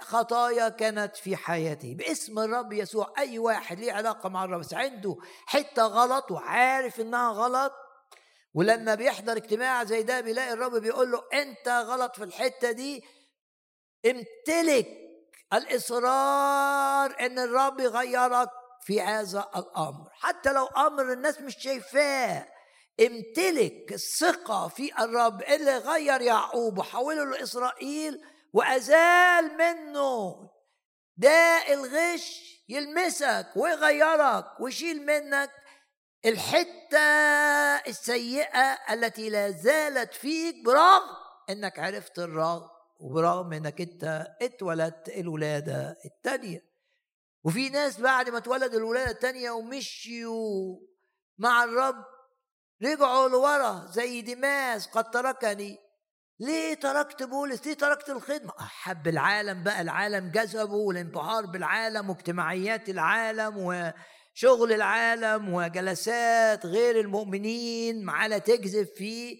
Speaker 1: خطايا كانت في حياته. باسم الرب يسوع أي واحد ليه علاقة مع الرب عنده حتة غلط وعارف إنها غلط ولما بيحضر اجتماع زي ده بيلاقي الرب بيقول له انت غلط في الحتة دي. امتلك الإصرار ان الرب يغيرك في هذا الأمر. حتى لو أمر الناس مش شايفاه امتلك الثقة في الرب اللي غير يعقوب وحوله لإسرائيل وأزال منه. ده الغش يلمسك ويغيرك ويشيل منك. الحتة السيئة التي لا زالت فيك برغم إنك عرفت الرغم وبرغم إنك أنت اتولدت الولادة الثانية وفي ناس بعد ما اتولد الولادة الثانية ومشيوا مع الرب رجعوا لورا زي دماس قد تركني. ليه تركت بولس؟ ليه تركت الخدمة؟ حب العالم بقى العالم جذبه والانبهار بالعالم واجتماعيات العالم شغل العالم وجلسات غير المؤمنين على تكذب فيه.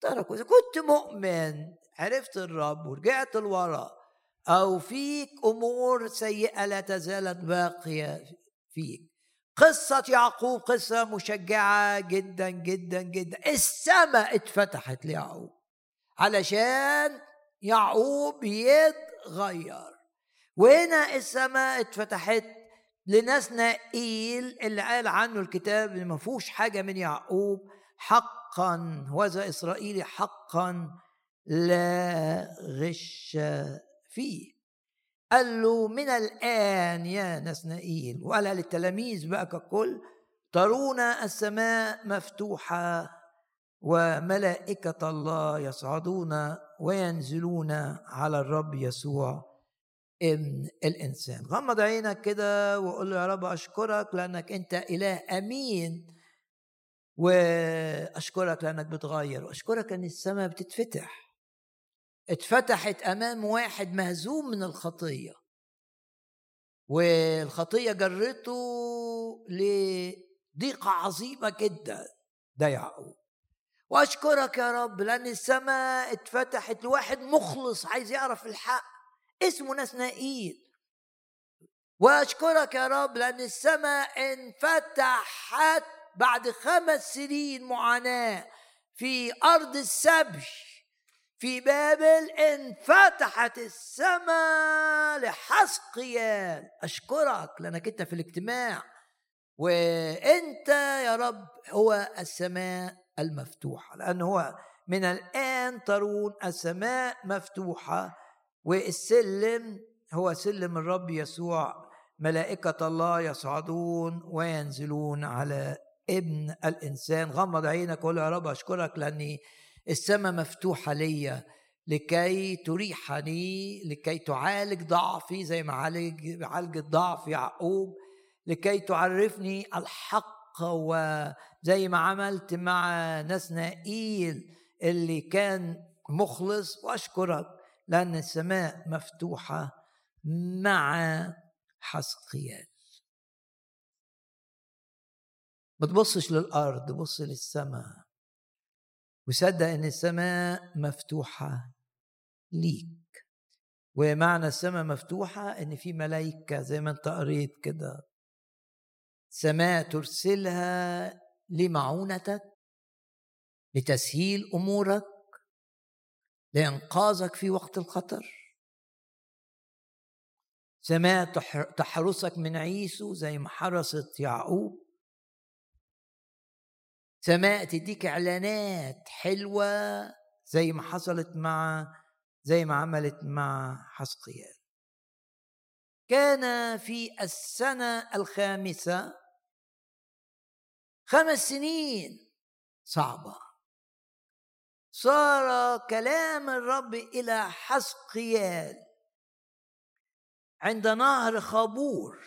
Speaker 1: تركوا إذا كنت مؤمن عرفت الرب ورجعت لورا. أو فيك أمور سيئة لا تزالت باقية فيك. قصة يعقوب قصة مشجعة جدا جدا جدا. السماء اتفتحت ليعقوب علشان يعقوب يتغير. وهنا السماء اتفتحت لناس نائل اللي قال عنه الكتاب اللي ما فيهوش حاجة من يعقوب حقا وذا اسرائيلي حقا لا غش فيه. قال له من الآن يا نسنائيل وقالها للتلاميذ بقى ككل ترون السماء مفتوحة وملائكة الله يصعدون وينزلون على الرب يسوع. ابن الإنسان. غمض عينك كده وقول له يا رب أشكرك لأنك أنت إله أمين وأشكرك لأنك بتغير وأشكرك إن السماء بتتفتح. اتفتحت أمام واحد مهزوم من الخطية. والخطية جرته لضيقة عظيمة جدا ده يعقوب. وأشكرك يا رب لأن السماء اتفتحت لواحد مخلص عايز يعرف الحق. اسمه نسنائيل وأشكرك يا رب لأن السماء انفتحت بعد خمس سنين معاناة. في أرض السبي في بابل انفتحت السماء لحسقيال أشكرك لأنك أنت في الاجتماع. وأنت يا رب هو السماء المفتوحة لأن هو من الآن ترون السماء مفتوحة. والسلم هو سلم الرب يسوع. ملائكة الله يصعدون وينزلون على ابن الإنسان. غمض عينك وقول يا رب أشكرك لأني السماء مفتوحة ليا لكي تريحني لكي تعالج ضعفي زي ما عالج عالج الضعف يعقوب لكي تعرفني الحق وزي ما عملت مع نسنائيل اللي كان مخلص. وأشكرك لأن السماء مفتوحة مع حسقيال. ما تبصش للأرض بص للسماء. وصدق إن السماء مفتوحة ليك. ومعنى السماء مفتوحة إن في ملائكه زي ما أنت قريت كده. سماء ترسلها لمعونتك لتسهيل أمورك لإنقاذك في وقت الخطر. سماء تحرسك من عيسو زي ما حرست يعقوب. سماء تديك إعلانات حلوة زي ما حصلت مع زي ما عملت مع حسقيال. كان في السنة الخامسة. خمس سنين صعبة. صار كلام الرب إلى حسقيال عند نهر خابور.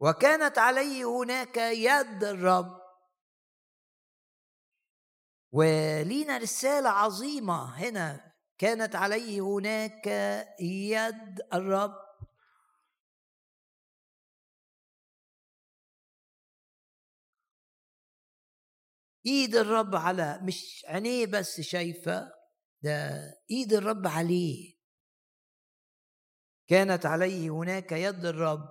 Speaker 1: وكانت عليه هناك يد الرب. ولينا رسالة عظيمة هنا. كانت عليه هناك يد الرب. إيد الرب على مش عينيه بس شايفة ده إيد الرب عليه. كانت عليه هناك يد الرب.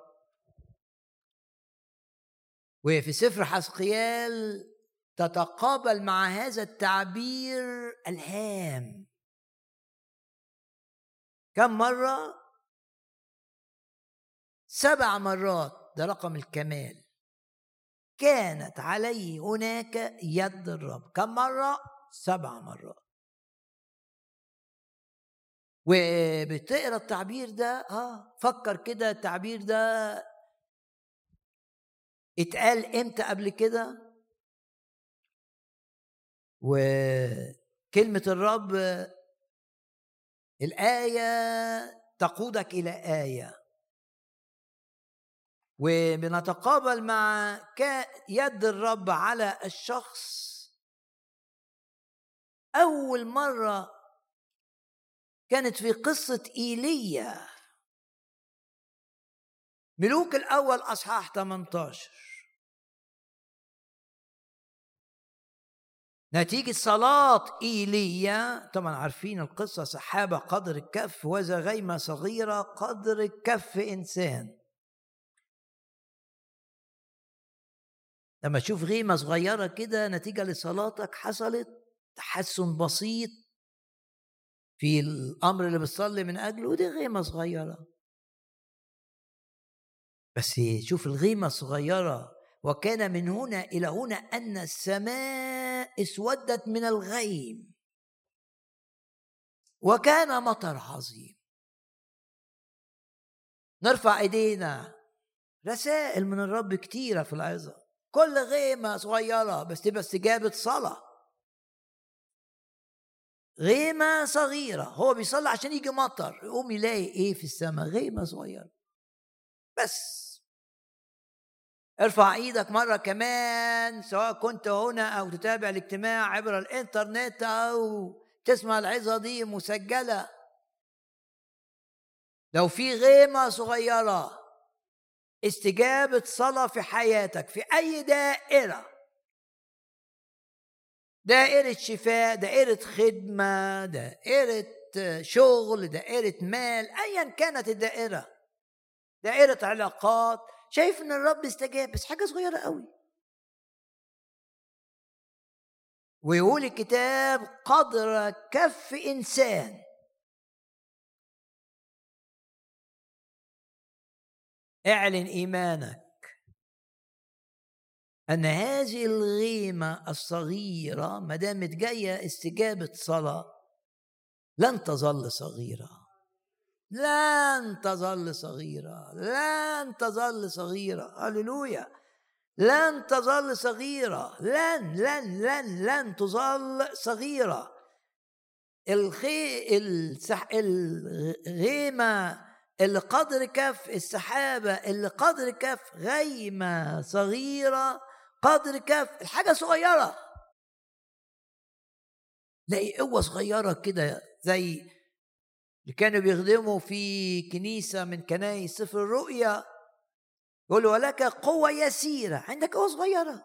Speaker 1: وفي سفر حسقيال تتقابل مع هذا التعبير الهام. كم مرة؟ سبع مرات ده رقم الكمال. كانت عليه هناك يد الرب. كم مرة؟ سبع مرات. وبتقرأ التعبير ده؟ آه فكر كده التعبير ده اتقال إمتى قبل كده؟ وكلمة الرب الآية تقودك إلى آية. وبنتقابل مع يد الرب على الشخص. أول مرة كانت في قصة إيليا. ملوك الأول أصحاح 18 نتيجة صلاة إيليا. طبعا عارفين القصة سحابة قدر الكف وذا غيمة صغيرة قدر الكف إنسان. لما تشوف غيمة صغيرة كده نتيجة لصلاتك حصلت تحسن بسيط في الأمر اللي بتصلي من أجله ودي غيمة صغيرة. بس شوف الغيمة الصغيرة وكان من هنا إلى هنا أن السماء اسودت من الغيم. وكان مطر عظيم. نرفع إيدينا. رسائل من الرب كتيرة في العظة. كل غيمة صغيرة بس تبقى استجابة صلاة. غيمة صغيرة هو بيصلي عشان يجي مطر يقوم يلاقي إيه في السماء؟ غيمة صغيرة. بس. ارفع إيدك مرة كمان سواء كنت هنا أو تتابع الاجتماع عبر الإنترنت أو تسمع العظة دي مسجلة. لو في غيمة صغيرة استجابة صلاة في حياتك في أي دائرة. دائرة شفاء دائرة خدمة دائرة شغل دائرة مال أيا كانت الدائرة. دائرة علاقات. شايف إن الرب استجاب بس حاجة صغيرة قوي. ويقول الكتاب قدر كف إنسان اعلن إيمانك. أن هذه الغيمة الصغيرة ما دامت جاية استجابة صلاة لن تظل صغيرة. لن تظل صغيرة. لن تظل صغيرة. هللويا! لن تظل صغيرة. لن لن لن لن تظل صغيرة. الخي. الغيمة اللي قدر كف السحابة اللي قدر كف غيمة صغيرة قدر كف الحاجة صغيرة. لاقي قوة صغيرة كده زي اللي كانوا بيخدموا في كنيسة من كنايس سفر الرؤيا. يقول ولك قوة يسيرة. عندك قوة صغيرة.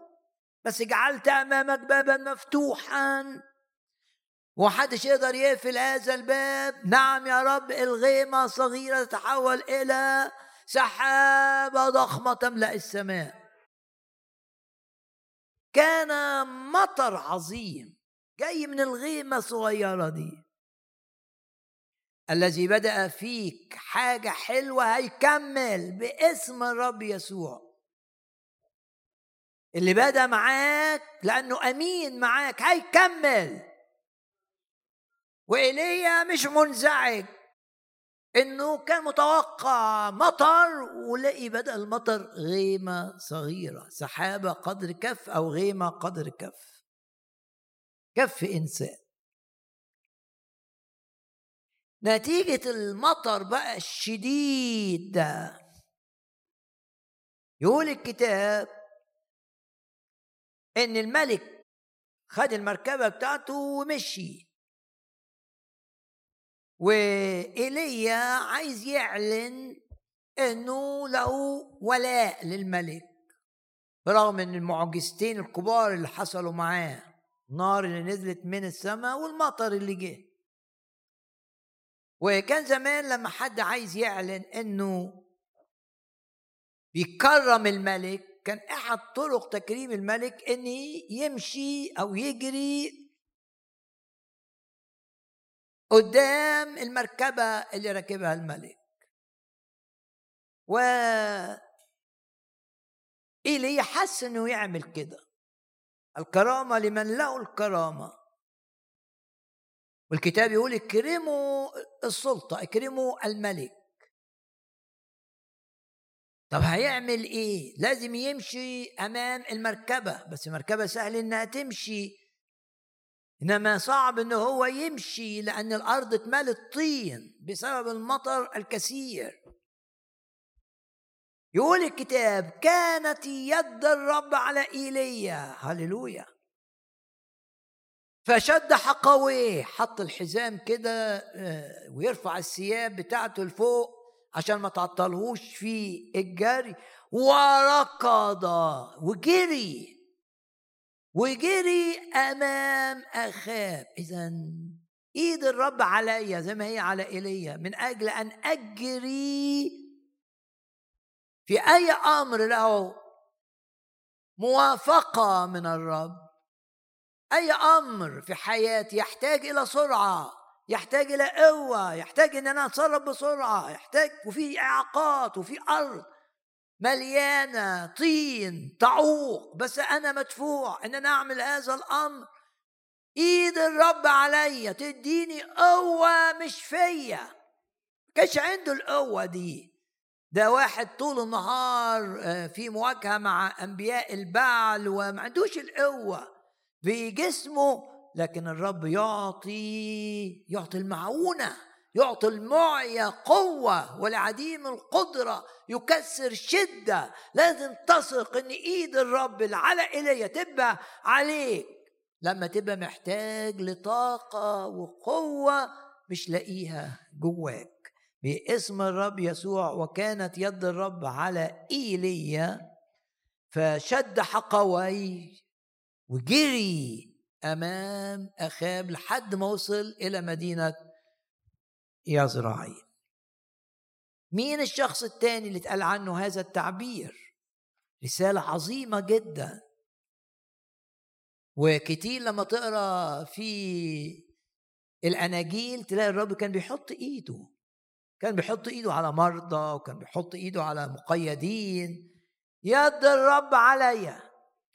Speaker 1: بس جعلت أمامك بابا مفتوحا. ومحدش يقدر يقفل هذا الباب. نعم يا رب الغيمة صغيرة تتحول إلى سحابة ضخمة تملأ السماء. كان مطر عظيم جاي من الغيمة الصغيرة دي. الذي بدأ فيك حاجة حلوة هيكمل باسم الرب يسوع. اللي بدأ معاك لأنه أمين معاك هيكمل. وإيليا مش منزعج. إنه كان متوقع مطر ولقي بدأ المطر غيمة صغيرة سحابة قدر كف أو غيمة قدر كف. كف إنسان. نتيجة المطر بقى الشديد ده. يقول الكتاب إن الملك خد المركبة بتاعته ومشي. وإيليا عايز يعلن إنه له ولاء للملك برغم إن المعجزتين الكبار اللي حصلوا معاه النار اللي نزلت من السماء والمطر اللي جه. وكان زمان لما حد عايز يعلن إنه بيكرم الملك كان أحد طرق تكريم الملك إن يمشي أو يجري قدام المركبة اللي راكبها الملك. و إيليا حس إنه يعمل كده. الكرامة لمن له الكرامة. والكتاب يقول اكرموا السلطة اكرموا الملك. طب هيعمل إيه؟ لازم يمشي أمام المركبة. بس المركبة سهل إنها تمشي. إنما صعب ان هو يمشي لأن الأرض اتملت طين بسبب المطر الكثير. يقول الكتاب كانت يد الرب على إيليا. هللويا. فشد حقويه حط الحزام كده آه، ويرفع الثياب بتاعته لفوق عشان ما تعطلهوش في الجري. وركض وجري. وجري أمام اخاب إذا إيد الرب عليا زي ما هي على إيليا من أجل أن أجري في أي أمر له موافقة من الرب. أي أمر في حياتي يحتاج إلى سرعة يحتاج إلى قوة يحتاج إن أنا أتصرف بسرعة يحتاج وفي إعاقات وفي أرض. مليانة طين تعوق بس أنا مدفوع ان أنا اعمل هذا الأمر. إيد الرب عليا تديني قوة مش فيا. كانش عنده القوة دي. ده واحد طول النهار آه، في مواجهة مع أنبياء البعل وما عندوش القوة. بجسمه لكن الرب يعطي يعطي المعونة. يعطي المعية قوة ولعديم القدرة يكسر شدة. لازم تثق إن إيد الرب على ايليا تبقى عليك. لما تبقى محتاج لطاقة وقوة مش لاقيها جواك. باسم الرب يسوع وكانت يد الرب على إيليا فشد حقوي وجري أمام أخاب لحد ما وصل إلى مدينة يزرعيل مين الشخص الثاني اللي اتقال عنه هذا التعبير؟ رسالة عظيمة جدا. وكتير لما تقرأ في الأناجيل تلاقي الرب كان بيحط إيده. كان بيحط إيده على مرضى وكان بيحط إيده على مقيدين. يد الرب عليا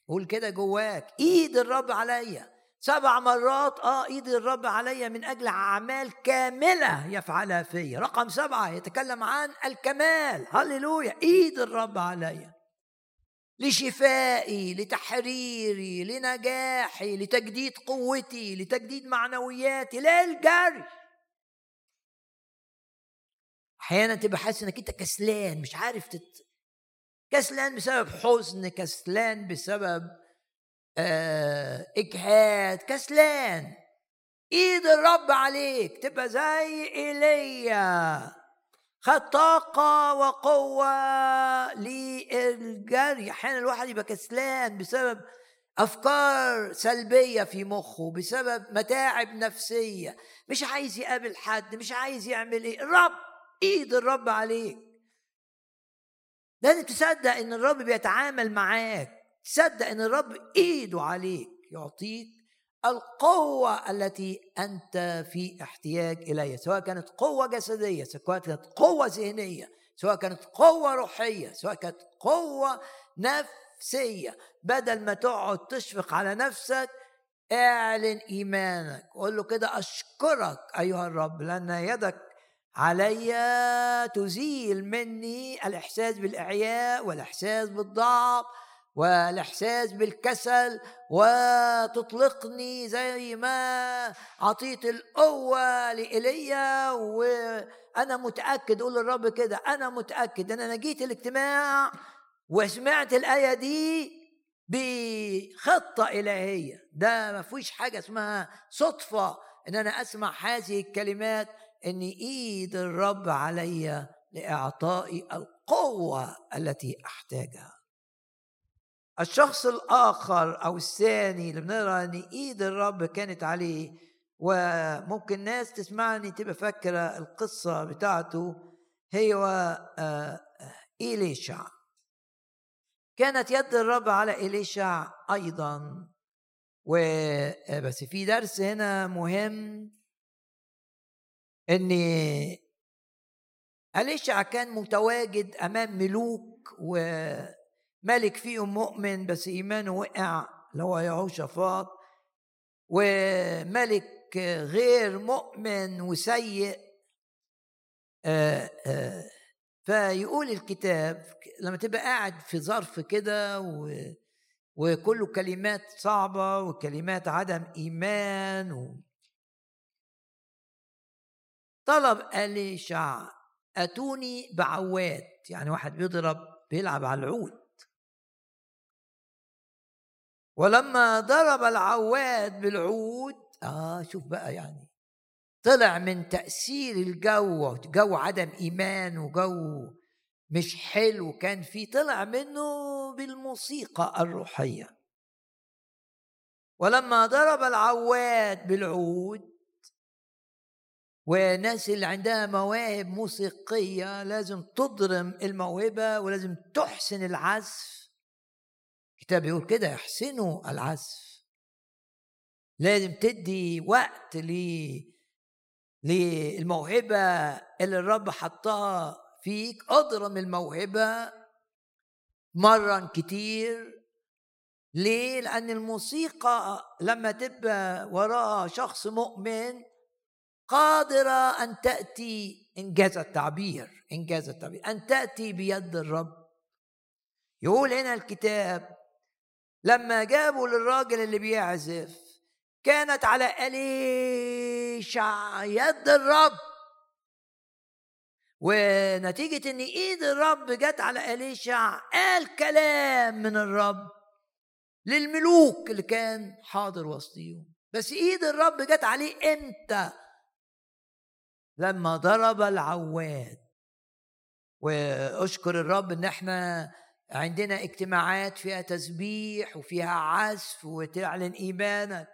Speaker 1: قول كده جواك. إيد الرب عليا سبع مرات آه إيد الرب عليا من أجل أعمال كاملة يفعلها فيا. رقم سبعة يتكلم عن الكمال. هللويا. إيد الرب عليا لشفائي لتحريري لنجاحي لتجديد قوتي لتجديد معنوياتي. للجري أحيانا تبقى حاسس إنك أنت كسلان مش عارف تت... كسلان بسبب حزن كسلان بسبب آه إجهاد كسلان. إيد الرب عليك تبقى زي إيليا. خد طاقة وقوة للجري. أحيانا الواحد يبقى كسلان بسبب أفكار سلبية في مخه بسبب متاعب نفسية. مش عايز يقابل حد مش عايز يعمل إيه. الرب إيد الرب عليك. لازم تصدق إن الرب بيتعامل معاك. تصدق إن الرب إيده عليك يعطيك القوة التي أنت في احتياج إليها سواء كانت قوة جسدية سواء كانت قوة ذهنية سواء كانت قوة روحية سواء كانت قوة نفسية. بدل ما تقعد تشفق على نفسك اعلن إيمانك. قول له كده أشكرك أيها الرب لأن يدك علي تزيل مني الإحساس بالإعياء والإحساس بالضعف والإحساس بالكسل وتطلقني زي ما اعطيت القوة لإيليا وأنا متأكد قول للرب كده أنا متأكد إن أنا جيت الاجتماع وسمعت الآية دي بخطة إلهية. ده ما فيش حاجة اسمها صدفة إن أنا أسمع هذه الكلمات إن إيد الرب علي لإعطائي القوة التي أحتاجها. الشخص الآخر أو الثاني اللي بنقرأ إن إيد الرب كانت عليه وممكن ناس تسمعني تبقى فاكرة القصة بتاعته هي آه، إليشع. كانت يد الرب على إليشع أيضا. وبس في درس هنا مهم إن أليشع كان متواجد أمام ملوك و ملك فيهم مؤمن بس إيمانه وقع اللي هو يهوشافاط وملك غير مؤمن وسيء. آه، آه، فيقول الكتاب لما تبقى قاعد في ظرف كده وكله كلمات صعبة وكلمات عدم إيمان و... طلب أليشع أتوني بعواد يعني واحد بيضرب بيلعب على العود. ولما ضرب العواد بالعود آه شوف بقى يعني طلع من تأثير الجو جو عدم إيمان وجو مش حلو كان فيه طلع منه بالموسيقى الروحية. ولما ضرب العواد بالعود والناس اللي عندها مواهب موسيقية لازم تضرم الموهبة ولازم تحسن العزف. الكتاب بيقول كده احسنوا العزف. لازم تدي وقت للموهبة اللي الرب حطها فيك. اضرم الموهبة مرن كتير. ليه؟ لأن الموسيقى لما تبقى وراها شخص مؤمن قادرة أن تأتي إنجاز التعبير إنجاز التعبير أن تأتي بيد الرب. يقول هنا الكتاب لما جابوا للراجل اللي بيعزف كانت على أليشع يد الرب. ونتيجة إن إيد الرب جت على أليشع قال كلام من الرب للملوك اللي كان حاضر وسطيهم. بس إيد الرب جت عليه إمتى؟ لما ضرب العواد. وأشكر الرب إن إحنا عندنا اجتماعات فيها تسبيح وفيها عزف وتعلن إيمانك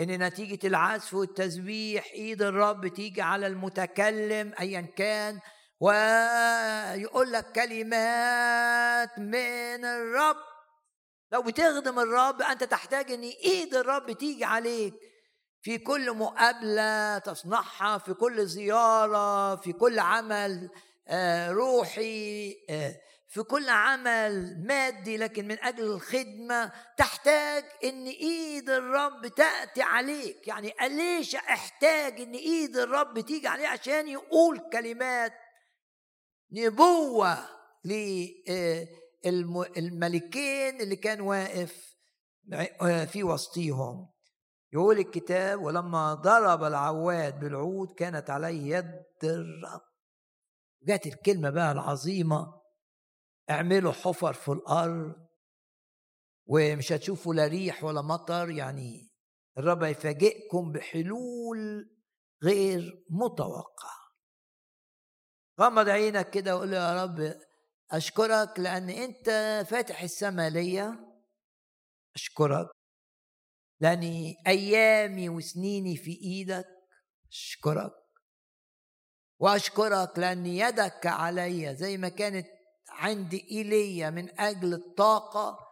Speaker 1: إن نتيجة العزف والتسبيح إيد الرب تيجي على المتكلم ايا كان ويقول لك كلمات من الرب. لو بتخدم الرب أنت تحتاج إن إيد الرب تيجي عليك. في كل مقابلة تصنعها في كل زيارة في كل عمل آه، روحي آه، في كل عمل مادي لكن من أجل الخدمة تحتاج إن إيد الرب تأتي عليك. يعني اليش أحتاج إن إيد الرب تيجي عليه؟ عشان يقول كلمات نبوة للملكين اللي كان واقف في وسطيهم. يقول الكتاب ولما ضرب العواد بالعود كانت عليه يد الرب. جت الكلمة بقى العظيمة. اعملوا حفر في الأرض ومش هتشوفوا لا ريح ولا مطر يعني الرب يفاجئكم بحلول غير متوقعة. غمض عينك كده وقول يا رب أشكرك لأن أنت فاتح السماء ليا. أشكرك لأن أيامي وسنيني في إيدك. أشكرك. وأشكرك لأن يدك علي زي ما كانت عندي إيليا من أجل الطاقة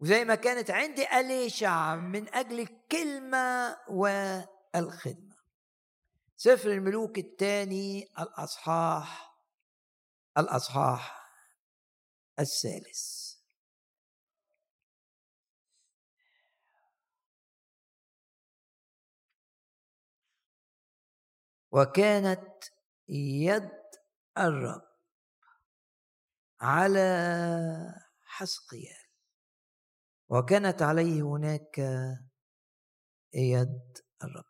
Speaker 1: وزي ما كانت عندي أليشع من أجل الكلمة والخدمة. سفر الملوك الثاني الأصحاح الأصحاح الثالث. وكانت يد الرب. على حسقيال وكانت عليه هناك يد الرب.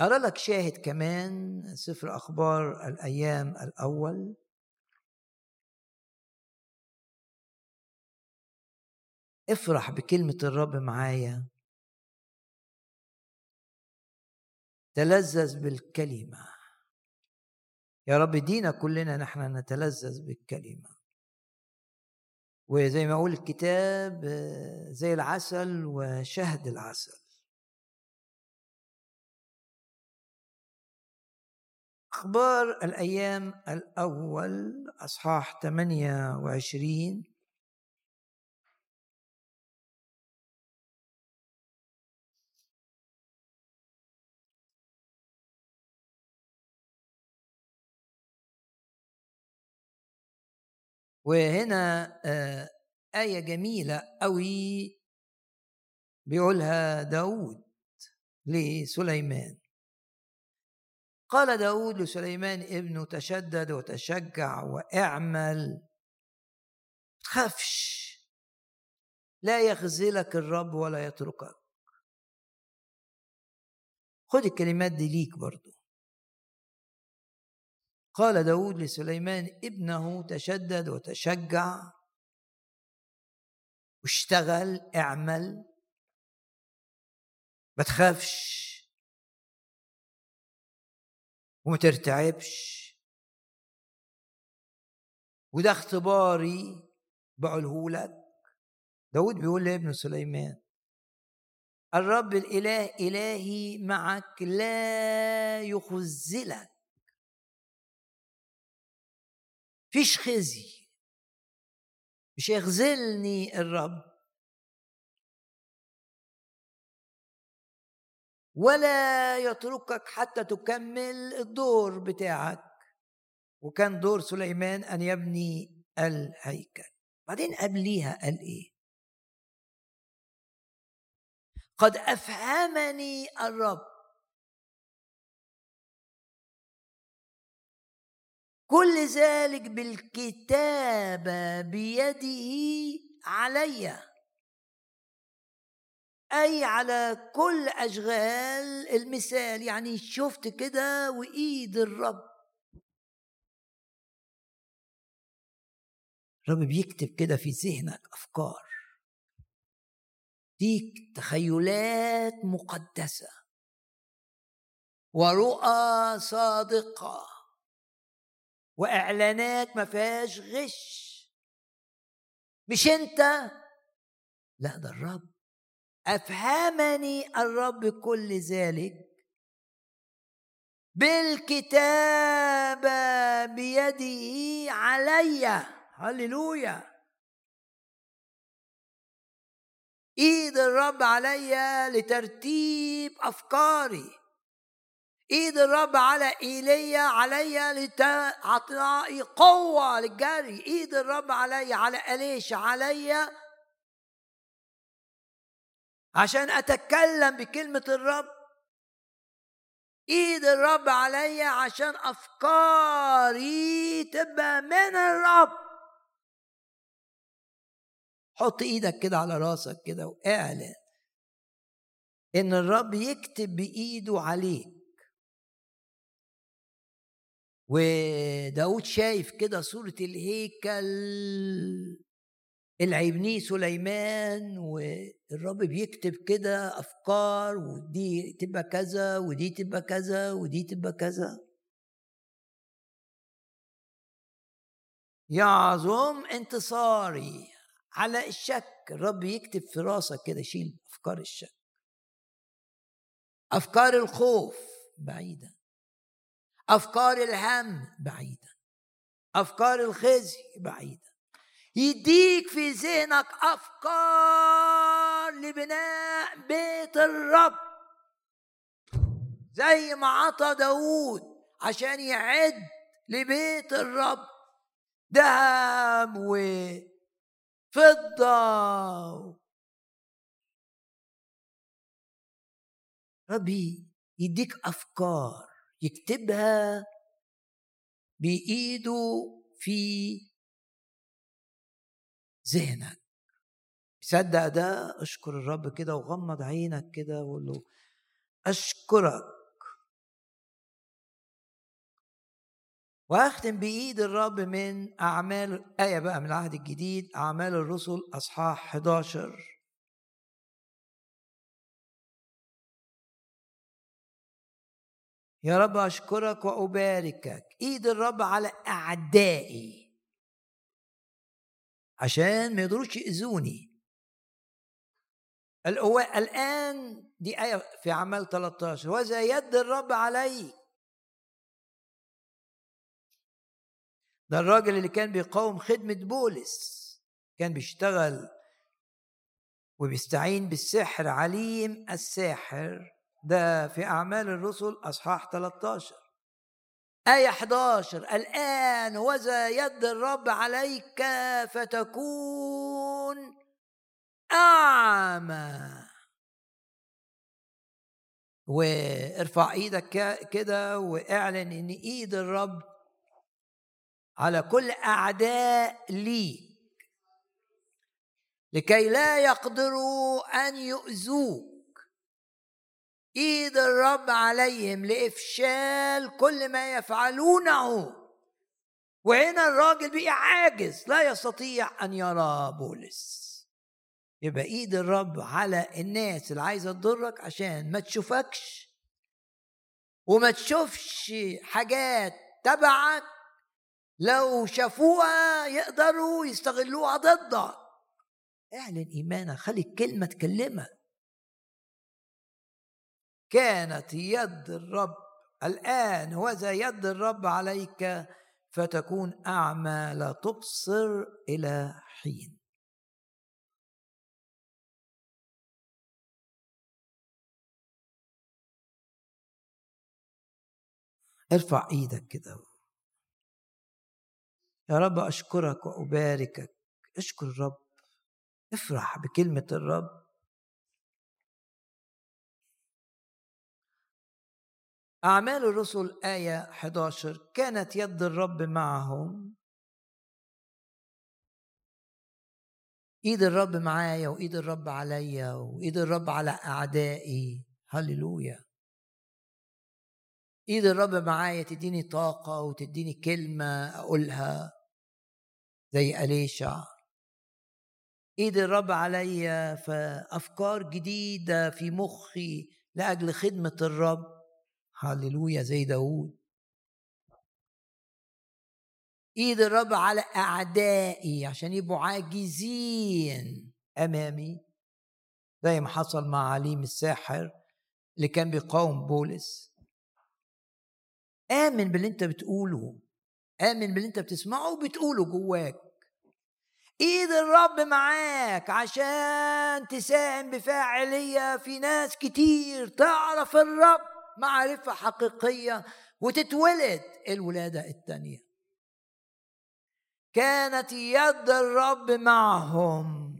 Speaker 1: أرى لك شاهد كمان سفر أخبار الأيام الأول؟ افرح بكلمة الرب معايا. تلذذ بالكلمة. يا رب دينا كلنا نحن نتلذذ بالكلمة. وزي ما يقول الكتاب زي العسل وشهد العسل. أخبار الأيام الأول أصحاح 28 وهنا آه، آية جميلة قوي بيقولها داود لسليمان. قال داود لسليمان ابنه تشدد وتشجع واعمل تخافش لا يخذلك الرب ولا يتركك. خد الكلمات دي ليك برضو. قال داود لسليمان ابنه تشدد وتشجع. واشتغل اعمل. ما تخافش. وما ترتعبش. وده اختباري بقوله لك. داود بيقول لابن سليمان الرب الإله إلهي معك لا يخزلك فيش خزي. مش يخذلني الرب. ولا يتركك حتى تكمل الدور بتاعك. وكان دور سليمان أن يبني الهيكل. بعدين قبليها قال إيه؟ قد أفهمني الرب. كل ذلك بالكتابة بيده علي. أي على كل أشغال المثال يعني شفت كده وإيد الرب. الرب بيكتب كده في ذهنك أفكار. دي تخيلات مقدسة. ورؤى صادقة. وإعلانات ما فيهاش غش. مش أنت؟ لا ده الرب. أفهمني الرب كل ذلك؟ بالكتابه بيده علي. هللويا. إيد الرب عليا لترتيب أفكاري. ايد الرب على إيليا عليا لتعطي قوة للجري. ايد الرب عليا على أليش عليا عشان أتكلم بكلمة الرب. ايد الرب عليا عشان أفكاري تبقى من الرب. حط إيدك كده على راسك كده وأعلن إن الرب يكتب بإيده عليك. وداود شايف كده صورة الهيكل اللي سليمان والرب بيكتب كده أفكار ودي تبقى كذا ودي تبقى كذا ودي تبقى كذا. يعظم انتصاري على الشك. الرب يكتب في راسك كده شيل أفكار الشك. أفكار الخوف بعيده أفكار الهم بعيده أفكار الخزي بعيده يديك في ذهنك أفكار لبناء بيت الرب. زي ما عطى داود عشان يعد لبيت الرب. ذهب و فضة ربي يديك أفكار يكتبها بإيده في ذهنك. صدق ده أشكر الرب كده وغمض عينك كده وقول له أشكرك. وأختم بإيد الرب من أعمال إيه بقى من العهد الجديد أعمال الرسل أصحاح 11 يا رب أشكرك وأباركك. إيد الرب على أعدائي. عشان ما يقدروش يأذوني. الآن دي آية في اعمال 13 وذا يد الرب عليك ده الراجل اللي كان بيقاوم خدمة بولس. كان بيشتغل وبيستعين بالسحر عليم الساحر. ده في أعمال الرسل أصحاح 13 آية 11 الآن وذا يد الرب عليك فتكون أعمى. وارفع إيدك كده وإعلن إن إيد الرب على كل أعداء ليك. لكي لا يقدروا أن يؤذوك. إيد الرب عليهم لإفشال كل ما يفعلونه. وهنا الراجل بقي عاجز لا يستطيع أن يرى بولس. يبقى إيد الرب على الناس اللي عايزة تضرك عشان ما تشوفكش. وما تشوفش حاجات تبعك. لو شافوها يقدروا يستغلوها ضدك. اعلن إيمانك خلي الكلمة تكلمك. كانت يد الرب الآن وذا يد الرب عليك فتكون أعمى لا تبصر إلى حين. ارفع إيدك كده. يا رب أشكرك وأباركك. اشكر الرب. افرح بكلمة الرب. أعمال الرسل آية 11 كانت يد الرب معهم. إيد الرب معايا وإيد الرب عليا وإيد الرب على أعدائي. هللويا. إيد الرب معايا تديني طاقة وتديني كلمة أقولها زي أليشع. إيد الرب عليا فافكار جديدة في مخي لأجل خدمة الرب. هللويا زي داود إيد الرب على أعدائي عشان يبقوا عاجزين أمامي. زي ما حصل مع عليم الساحر اللي كان بيقاوم بولس. آمن باللي أنت بتقوله. آمن باللي أنت بتسمعه وبتقوله جواك. إيد الرب معاك عشان تساهم بفاعلية في ناس كتير تعرف الرب. معرفة حقيقية وتتولد الولادة الثانية كانت يد الرب معهم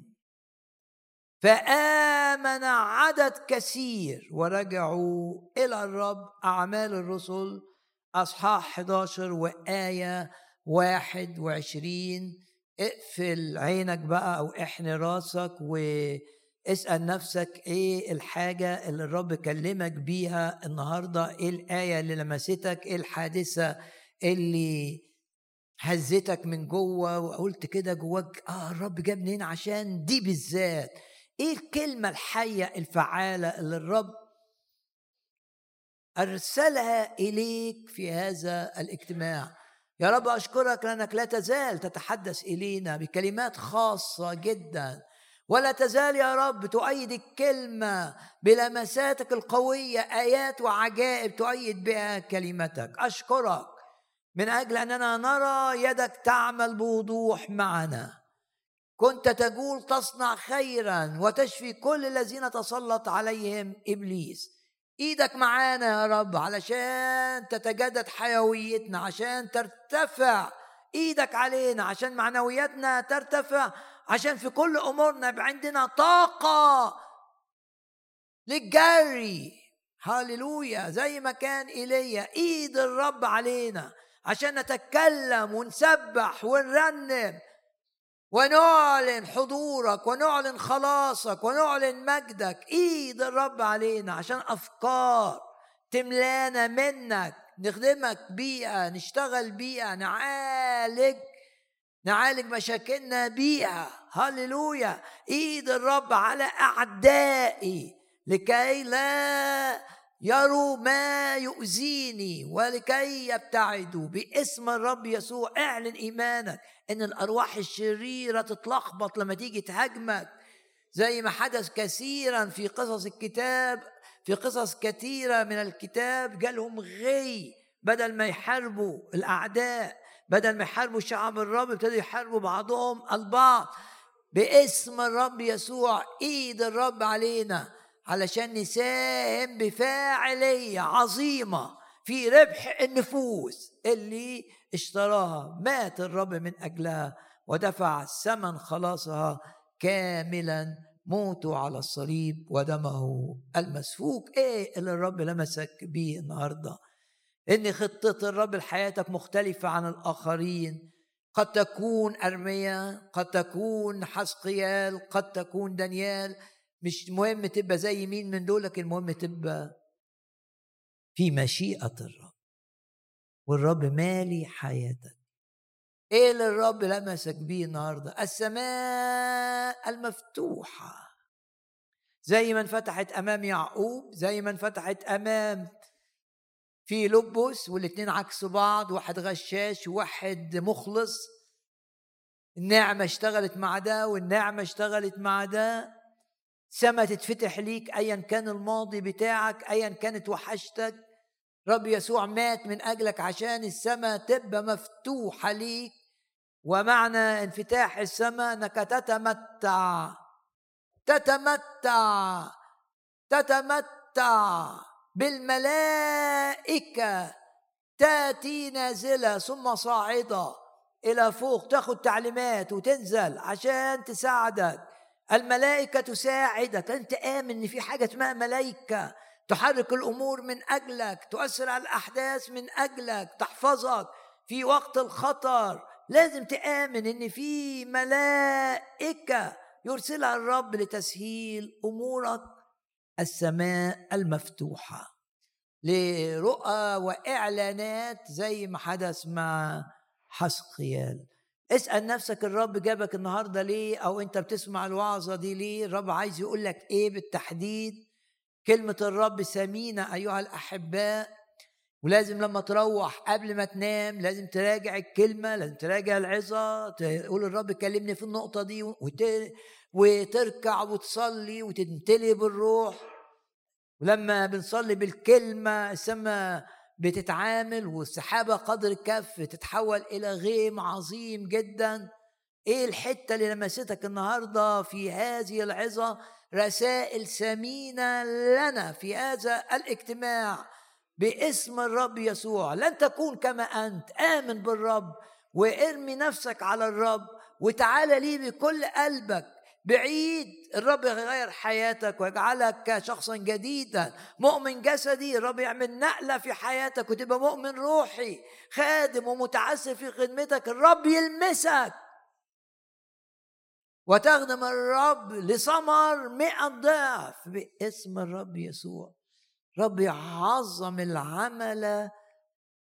Speaker 1: فآمن عدد كثير ورجعوا إلى الرب أعمال الرسل أصحاح 11 وآية 21 اقفل عينك بقى أو احني راسك واسأل نفسك إيه الحاجة اللي الرب كلمك بيها النهاردة؟ إيه الآية اللي لمستك؟ إيه الحادثة اللي هزتك من جوه؟ وقلت كده جواك آه الرب جابني هنا عشان دي بالذات. إيه الكلمة الحية الفعالة اللي الرب أرسلها إليك في هذا الاجتماع؟ يا رب أشكرك لأنك لا تزال تتحدث إلينا بكلمات خاصة جدا. ولا تزال يا رب تؤيد الكلمة بلمساتك القوية آيات وعجائب تؤيد بها كلمتك. أشكرك من أجل أننا نرى يدك تعمل بوضوح معنا. كنت تقول تصنع خيرا وتشفي كل الذين تسلط عليهم إبليس. إيدك معانا يا رب علشان تتجدد حيويتنا عشان ترتفع إيدك علينا عشان معنوياتنا ترتفع عشان في كل أمورنا يبقى عندنا طاقة للجري. هاليلويا زي ما كان إيليا. إيد الرب علينا عشان نتكلم ونسبح ونرنم ونعلن حضورك ونعلن خلاصك ونعلن مجدك. إيد الرب علينا عشان أفكار تملانا منك. نخدمك بيها نشتغل بيها نعالج نعالج مشاكلنا بيها. هللويا. إيد الرب على أعدائي لكي لا يروا ما يؤذيني ولكي يبتعدوا. باسم الرب يسوع اعلن إيمانك إن الأرواح الشريرة تتلخبط لما تيجي تهاجمك. زي ما حدث كثيرا في قصص الكتاب في قصص كثيرة من الكتاب جالهم غي بدل ما يحاربوا الأعداء. بدل ما يحاربوا شعب الرب ابتدوا يحاربوا بعضهم البعض. باسم الرب يسوع ايد الرب علينا علشان نساهم بفاعلية عظيمة في ربح النفوس اللي اشتراها. مات الرب من أجلها ودفع ثمن خلاصها كاملا. موته على الصليب ودمه المسفوك. إيه اللي الرب لمسك بيه النهارده؟ إن خطة الرب لحياتك مختلفة عن الآخرين. قد تكون ارميا قد تكون حسقيال قد تكون دانيال. مش مهم تبقى زي مين من دولك المهم تبقى في مشيئة الرب. والرب مالي حياتك. إيه اللي الرب لمسك بيه النهارده؟ السماء المفتوحة. زي ما انفتحت أمام يعقوب زي ما انفتحت أمام في لبس والاثنين عكس بعض واحد غشاش وواحد مخلص. النعمه اشتغلت مع ده والنعمه اشتغلت مع ده. سما تتفتح ليك ايا كان الماضي بتاعك ايا كانت وحشتك. رب يسوع مات من أجلك عشان السماء تبقى مفتوحة ليك. ومعنى انفتاح السماء أنك تتمتع. تتمتع. تتمتع. بالملائكة تأتي نازلة ثم صاعدة إلى فوق تاخد تعليمات وتنزل عشان تساعدك. الملائكة تساعدك. أنت آمن إن في حاجة اسمها ملائكة. تحرك الأمور من أجلك. تؤثر على الأحداث من أجلك. تحفظك في وقت الخطر. لازم تآمن إن في ملائكة يرسلها الرب لتسهيل أمورك. السماء المفتوحة. لرؤى وإعلانات زي ما حدث مع حسقيال. اسأل نفسك الرب جابك النهارده ليه أو أنت بتسمع الوعظة دي ليه؟ الرب عايز يقول لك إيه بالتحديد؟ كلمة الرب ثمينة أيها الأحباء. ولازم لما تروح قبل ما تنام لازم تراجع الكلمة لازم تراجع العظة تقول الرب كلمني في النقطة دي وتركع وتصلي وتمتلي بالروح. ولما بنصلي بالكلمة السماء بتتعامل والسحابة قدر الكف تتحول إلى غيم عظيم جدا. إيه الحتة اللي لمستك النهاردة في هذه العظة؟ رسائل ثمينة لنا في هذا الاجتماع باسم الرب يسوع. لن تكون كما أنت. آمن بالرب وارمي نفسك على الرب وتعالى لي بكل قلبك. بعيد الرب يغير حياتك ويجعلك شخصا جديدا. مؤمن جسدي الرب يعمل نقلة في حياتك وتبقى مؤمن روحي خادم ومتعسر في خدمتك. الرب يلمسك. وتخدم الرب لثمر مئة ضعف باسم الرب يسوع. رب يعظم العمل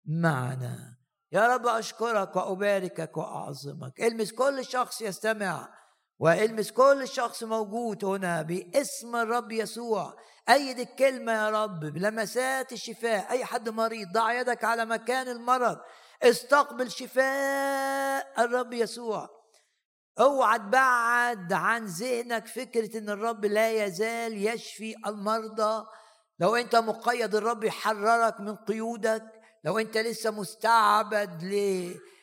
Speaker 1: معنا. يا رب أشكرك وأباركك وأعظمك. المس كل شخص يستمع وإلمس كل شخص موجود هنا باسم الرب يسوع. أيد الكلمة يا رب بلمسات الشفاء. أي حد مريض ضع يدك على مكان المرض. استقبل شفاء الرب يسوع. اوعى تبعد عن ذهنك فكرة إن الرب لا يزال يشفي المرضى. لو أنت مقيد الرب يحررك من قيودك. لو أنت لسه مستعبد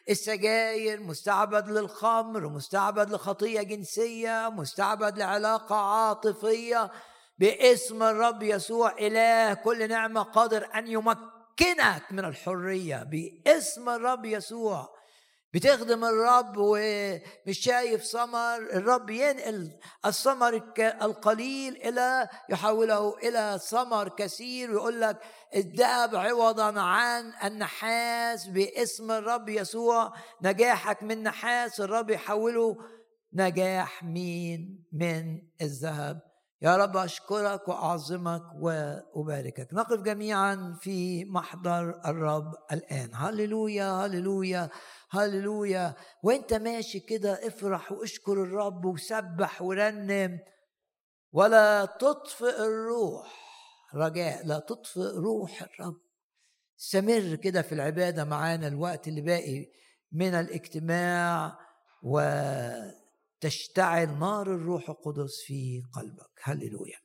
Speaker 1: للسجاير مستعبد للخمر مستعبد لخطية جنسية مستعبد لعلاقة عاطفية باسم الرب يسوع. إله كل نعمة قادر أن يمكنك من الحرية باسم الرب يسوع. بتخدم الرب ومش شايف ثمر الرب ينقل الثمر القليل إلى يحوله إلى ثمر كثير ويقول لك الذهب عوضا عن النحاس باسم الرب يسوع. نجاحك من نحاس الرب يحوله نجاح مين؟ من الذهب. يا رب أشكرك وأعظمك وأباركك. نقف جميعا في محضر الرب الآن. هللويا هللويا هللويا. وأنت ماشي كده افرح واشكر الرب وسبح ورنم. ولا تطفئ الروح رجاء لا تطفئ روح الرب. استمر كده في العبادة معانا الوقت اللي باقي من الاجتماع وتشتعل نار الروح القدس في قلبك. هللويا.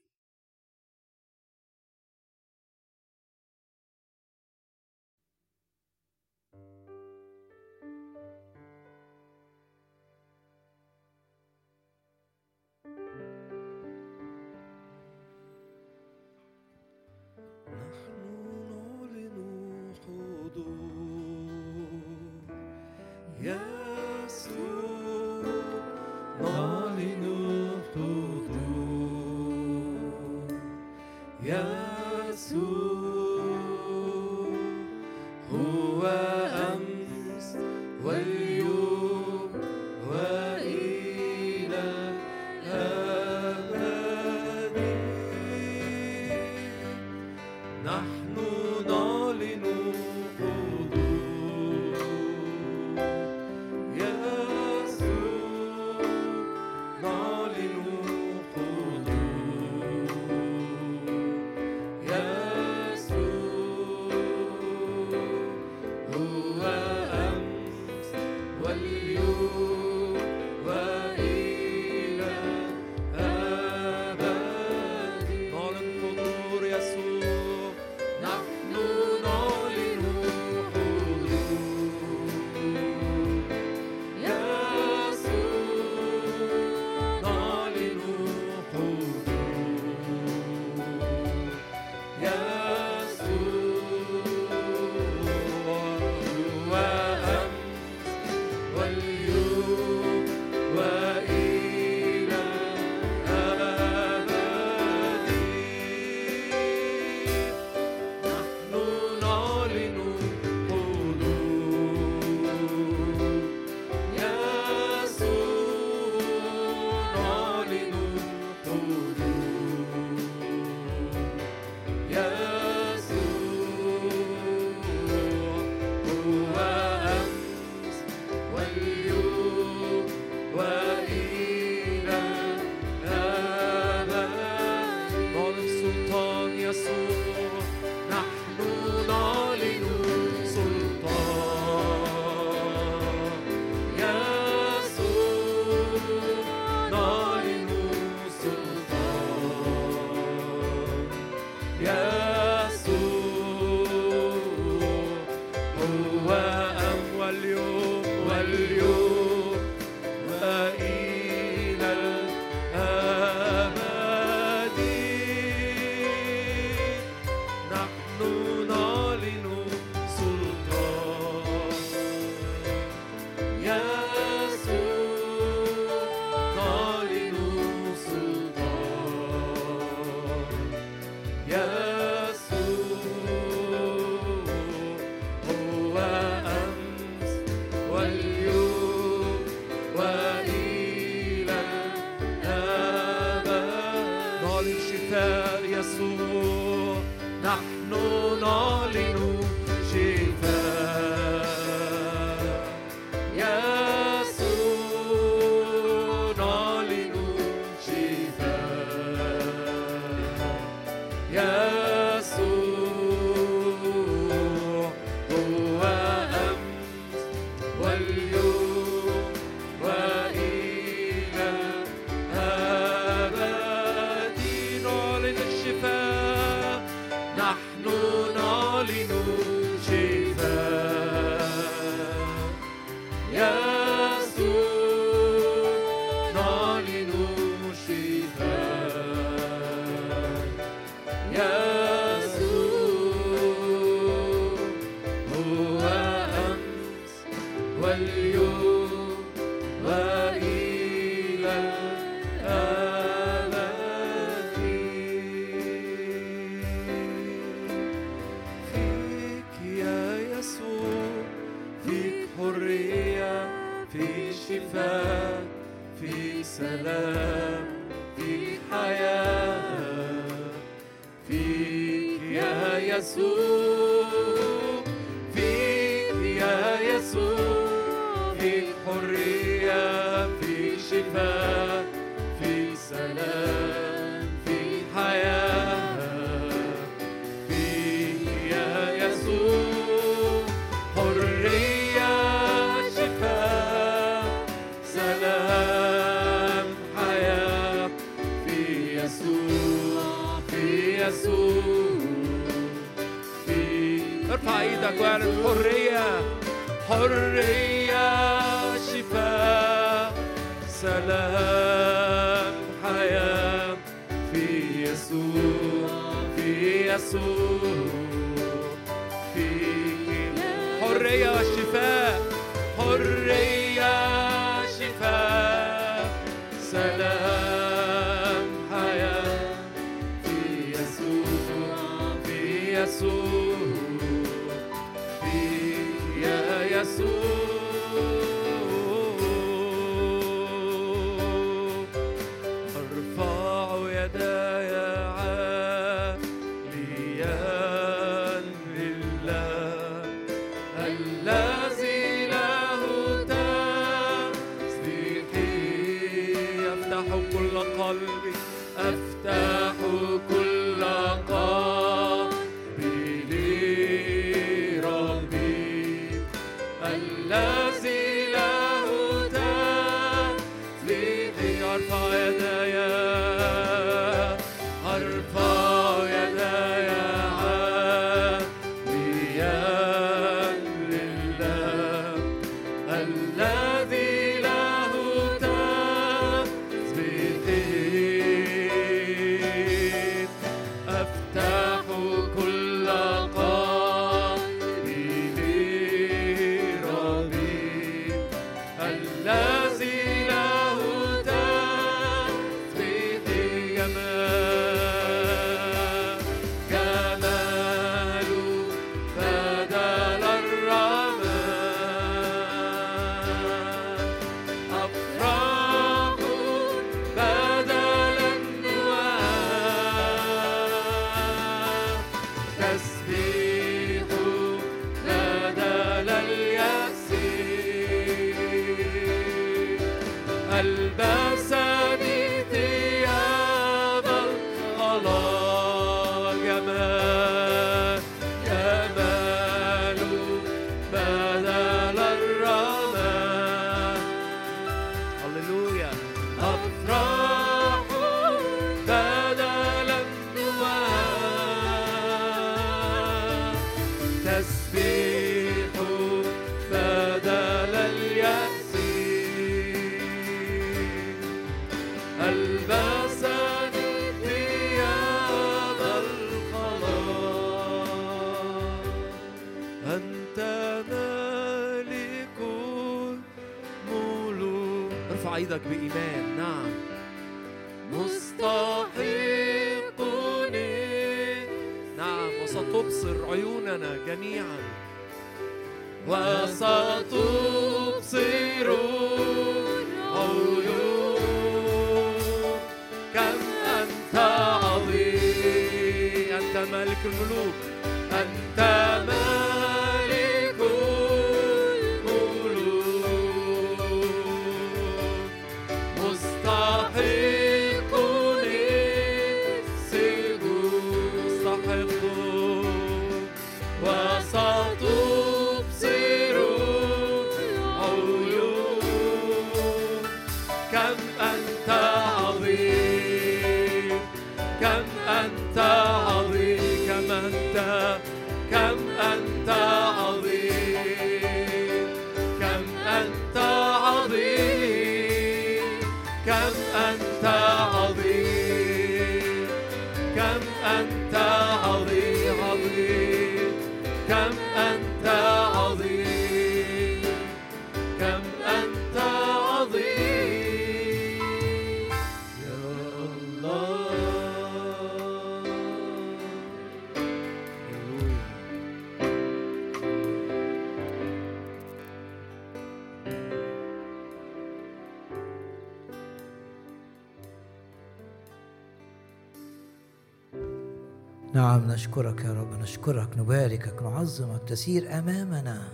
Speaker 2: نعم
Speaker 1: نشكرك يا رب نشكرك نباركك نعظمك تسير أمامنا.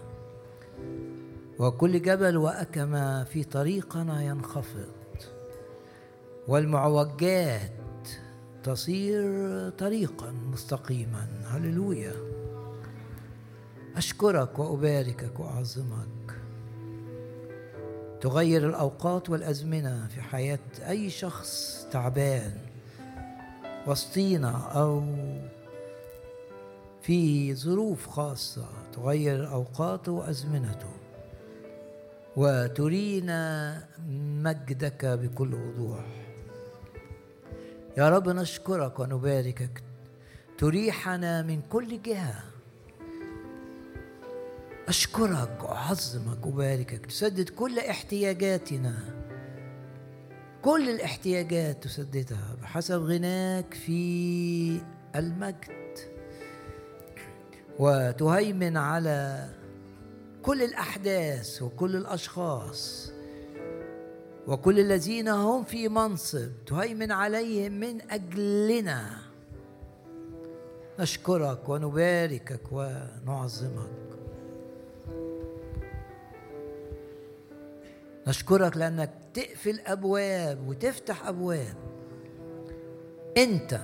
Speaker 1: وكل جبل وأكمة في طريقنا ينخفض. والمعوجات تصير طريقا مستقيما. هللويا. أشكرك وأباركك وأعظمك. تغير الأوقات والأزمنة في حياة أي شخص تعبان وسطينا أو في ظروف خاصة تغير اوقاته وأزمنته وترينا مجدك بكل وضوح. يا رب نشكرك ونباركك تريحنا من كل جهة. أشكرك وأعظمك وباركك. تسدد كل احتياجاتنا. كل الاحتياجات تسددها بحسب غناك في المجد. وتهيمن على كل الأحداث وكل الأشخاص وكل الذين هم في منصب. تهيمن عليهم من أجلنا. نشكرك ونباركك ونعظمك. نشكرك لأنك تقفل أبواب وتفتح أبواب. أنت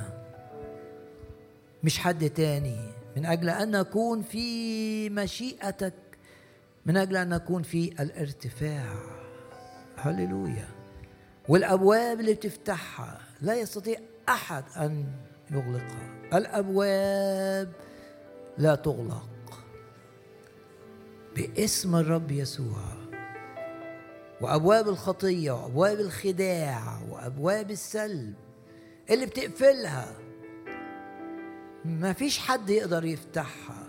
Speaker 1: مش حد تاني. من أجل أن نكون في مشيئتك من أجل أن نكون في الارتفاع. هللويا. والأبواب اللي بتفتحها لا يستطيع أحد أن يغلقها. الأبواب لا تغلق. باسم الرب يسوع. وأبواب الخطية وأبواب الخداع وأبواب السلب اللي بتقفلها. ما فيش حد يقدر يفتحها.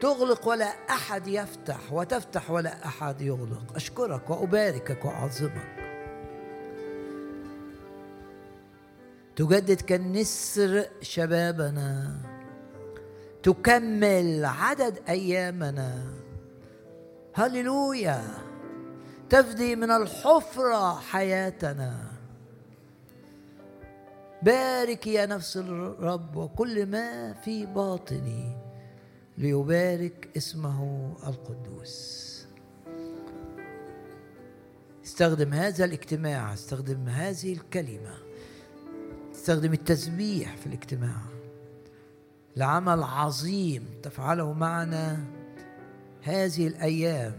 Speaker 1: تغلق ولا أحد يفتح وتفتح ولا أحد يغلق. أشكرك وأباركك وأعظمك. تجدد كالنسر شبابنا. تكمل عدد أيامنا. هللويا. تفدي من الحفرة حياتنا. بارك يا نفس الرب وكل ما في باطني ليبارك اسمه القدوس. استخدم هذا الاجتماع استخدم هذه الكلمة استخدم التسبيح في الاجتماع لعمل عظيم تفعله معنا هذه الأيام.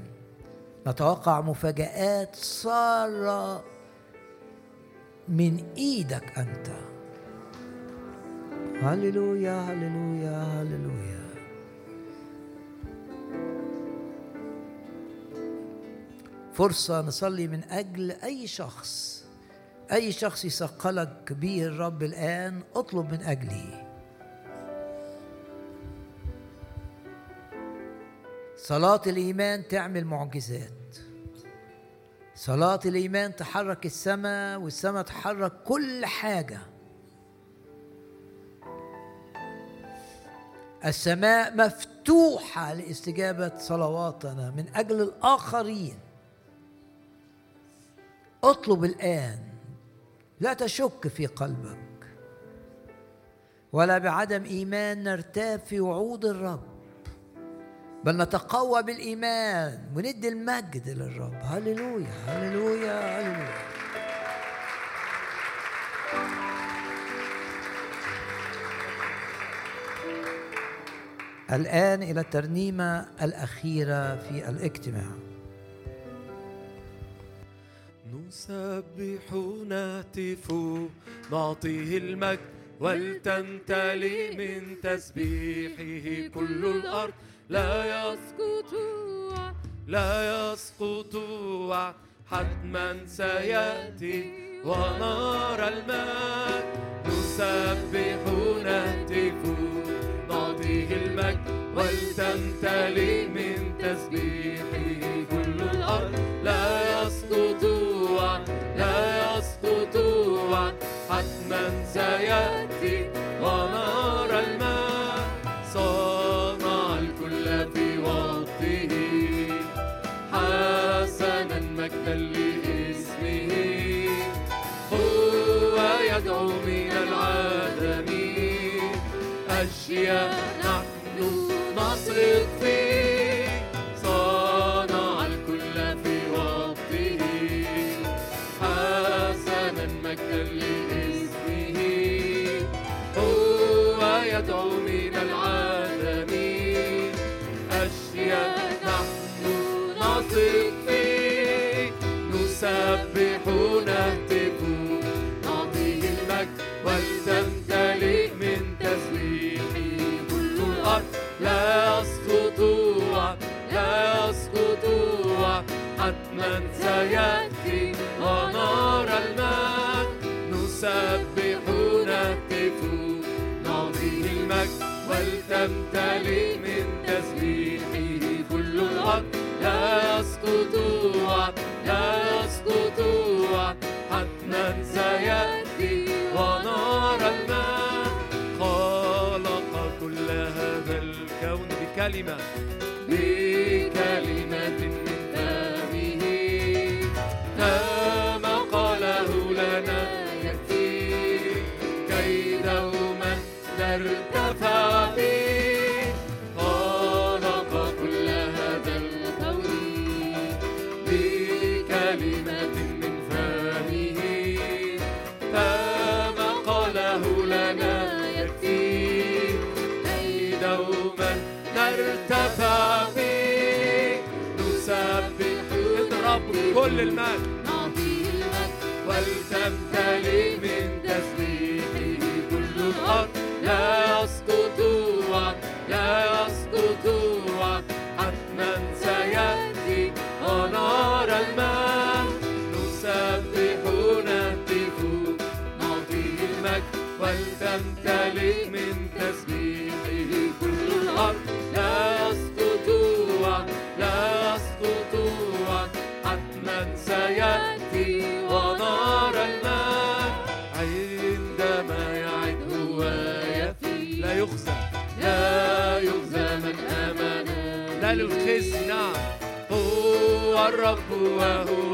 Speaker 1: نتوقع مفاجآت سارة من إيدك أنت. هللويا هللويا هللويا فرصة نصلي من أجل أي شخص. أي شخص يثقلك به الرب الآن اطلب من أجله. صلاة الإيمان تعمل معجزات. صلاة الإيمان تحرك السماء والسماء تحرك كل حاجة. السماء مفتوحة لاستجابة صلواتنا من أجل الآخرين. اطلب الآن لا تشك في قلبك ولا بعدم إيمان نرتاب في وعود الرب بل نتقوى بالإيمان وندي المجد للرب. هللويا هللويا هللويا. الآن إلى الترنيمة الأخيرة في الاجتماع.
Speaker 2: نسبح نهتف نعطيه المجد ولتمتلئ من تسبيحه كل الأرض. لا يسقط لا يسقط حتما سيأتي ونرى المجد. نسبح نهتف نعطيه المجد ولتمتلئ من تسبيحه كل الأرض. لا يسقط لا يسقط حتما سيأتي Hallelujah. لا يسقط لا يسقط حتما سيأتي ونار الماء نسبح نهتف نعطيه المجد ولتمتلئ من تسبيحه كل الأرض لا يسقط لا يسقط حتما سيأتي ونار الماء Kalima. All le mal. Allahu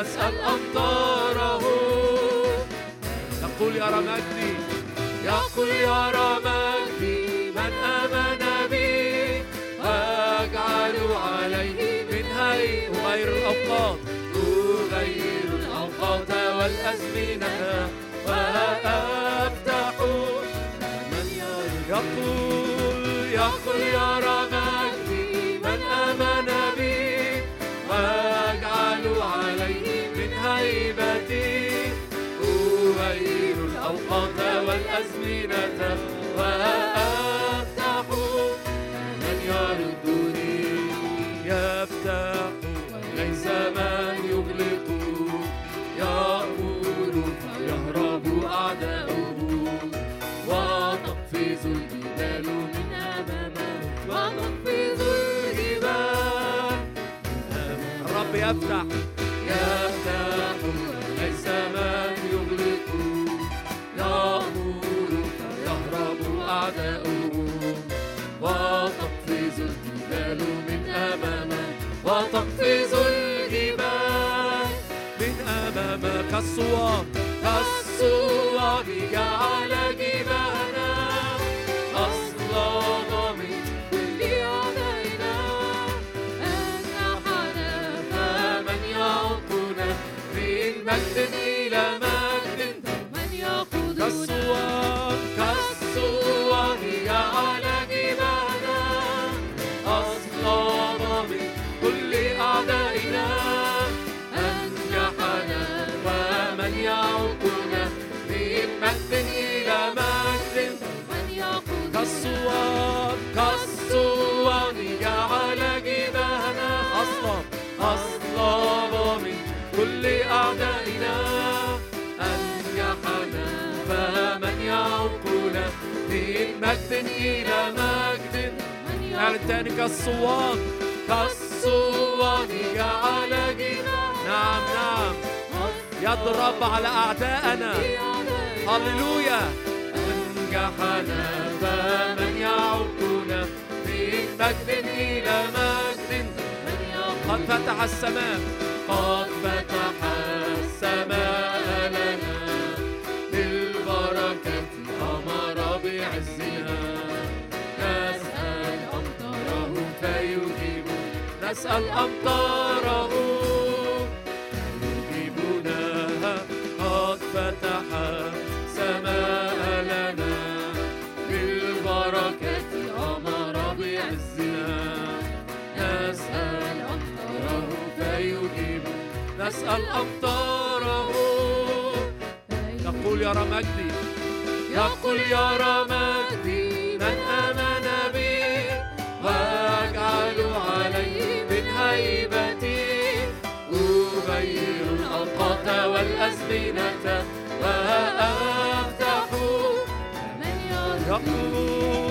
Speaker 2: نسأل أمطاره. يقول يا رمادي يقول يا مجدي من آمن بي أجعل عليه من هي. أغير الأوقات. أغير الأوقات والأزمنة. يفتح يفتح ليس من يغلق يأمر فيهرب أعداؤه وتقفز الجبال من أمامه وتقفز الجبال من أمامك الصور الصور جعل جبال مجد إلى مجد من يقود كالصواب كالصواب جعل جباهنا أصلا أصلا من كل أعدائنا
Speaker 3: أن أنجحنا
Speaker 2: فمن يعقل من مجد إلى مجد
Speaker 3: من نعلن
Speaker 2: كالصواب كالصواب جعل جباهنا نعم نعم يضرب على أعداءنا. هللويا أنجحنا فمن يعوقنا من مجد إلى مجد قد فتح السماء قد فتح السماء لنا بالبركة أمر بعزنا نسأل أمطاره فيجيب نسأل أمطاره نسأل أمطاره يقول يا مجدي يقول يا مجدي من آمن بي؟ وأجعل عليه من هيبتي أبين الأوقات والأزمنة وأفتح. من يقول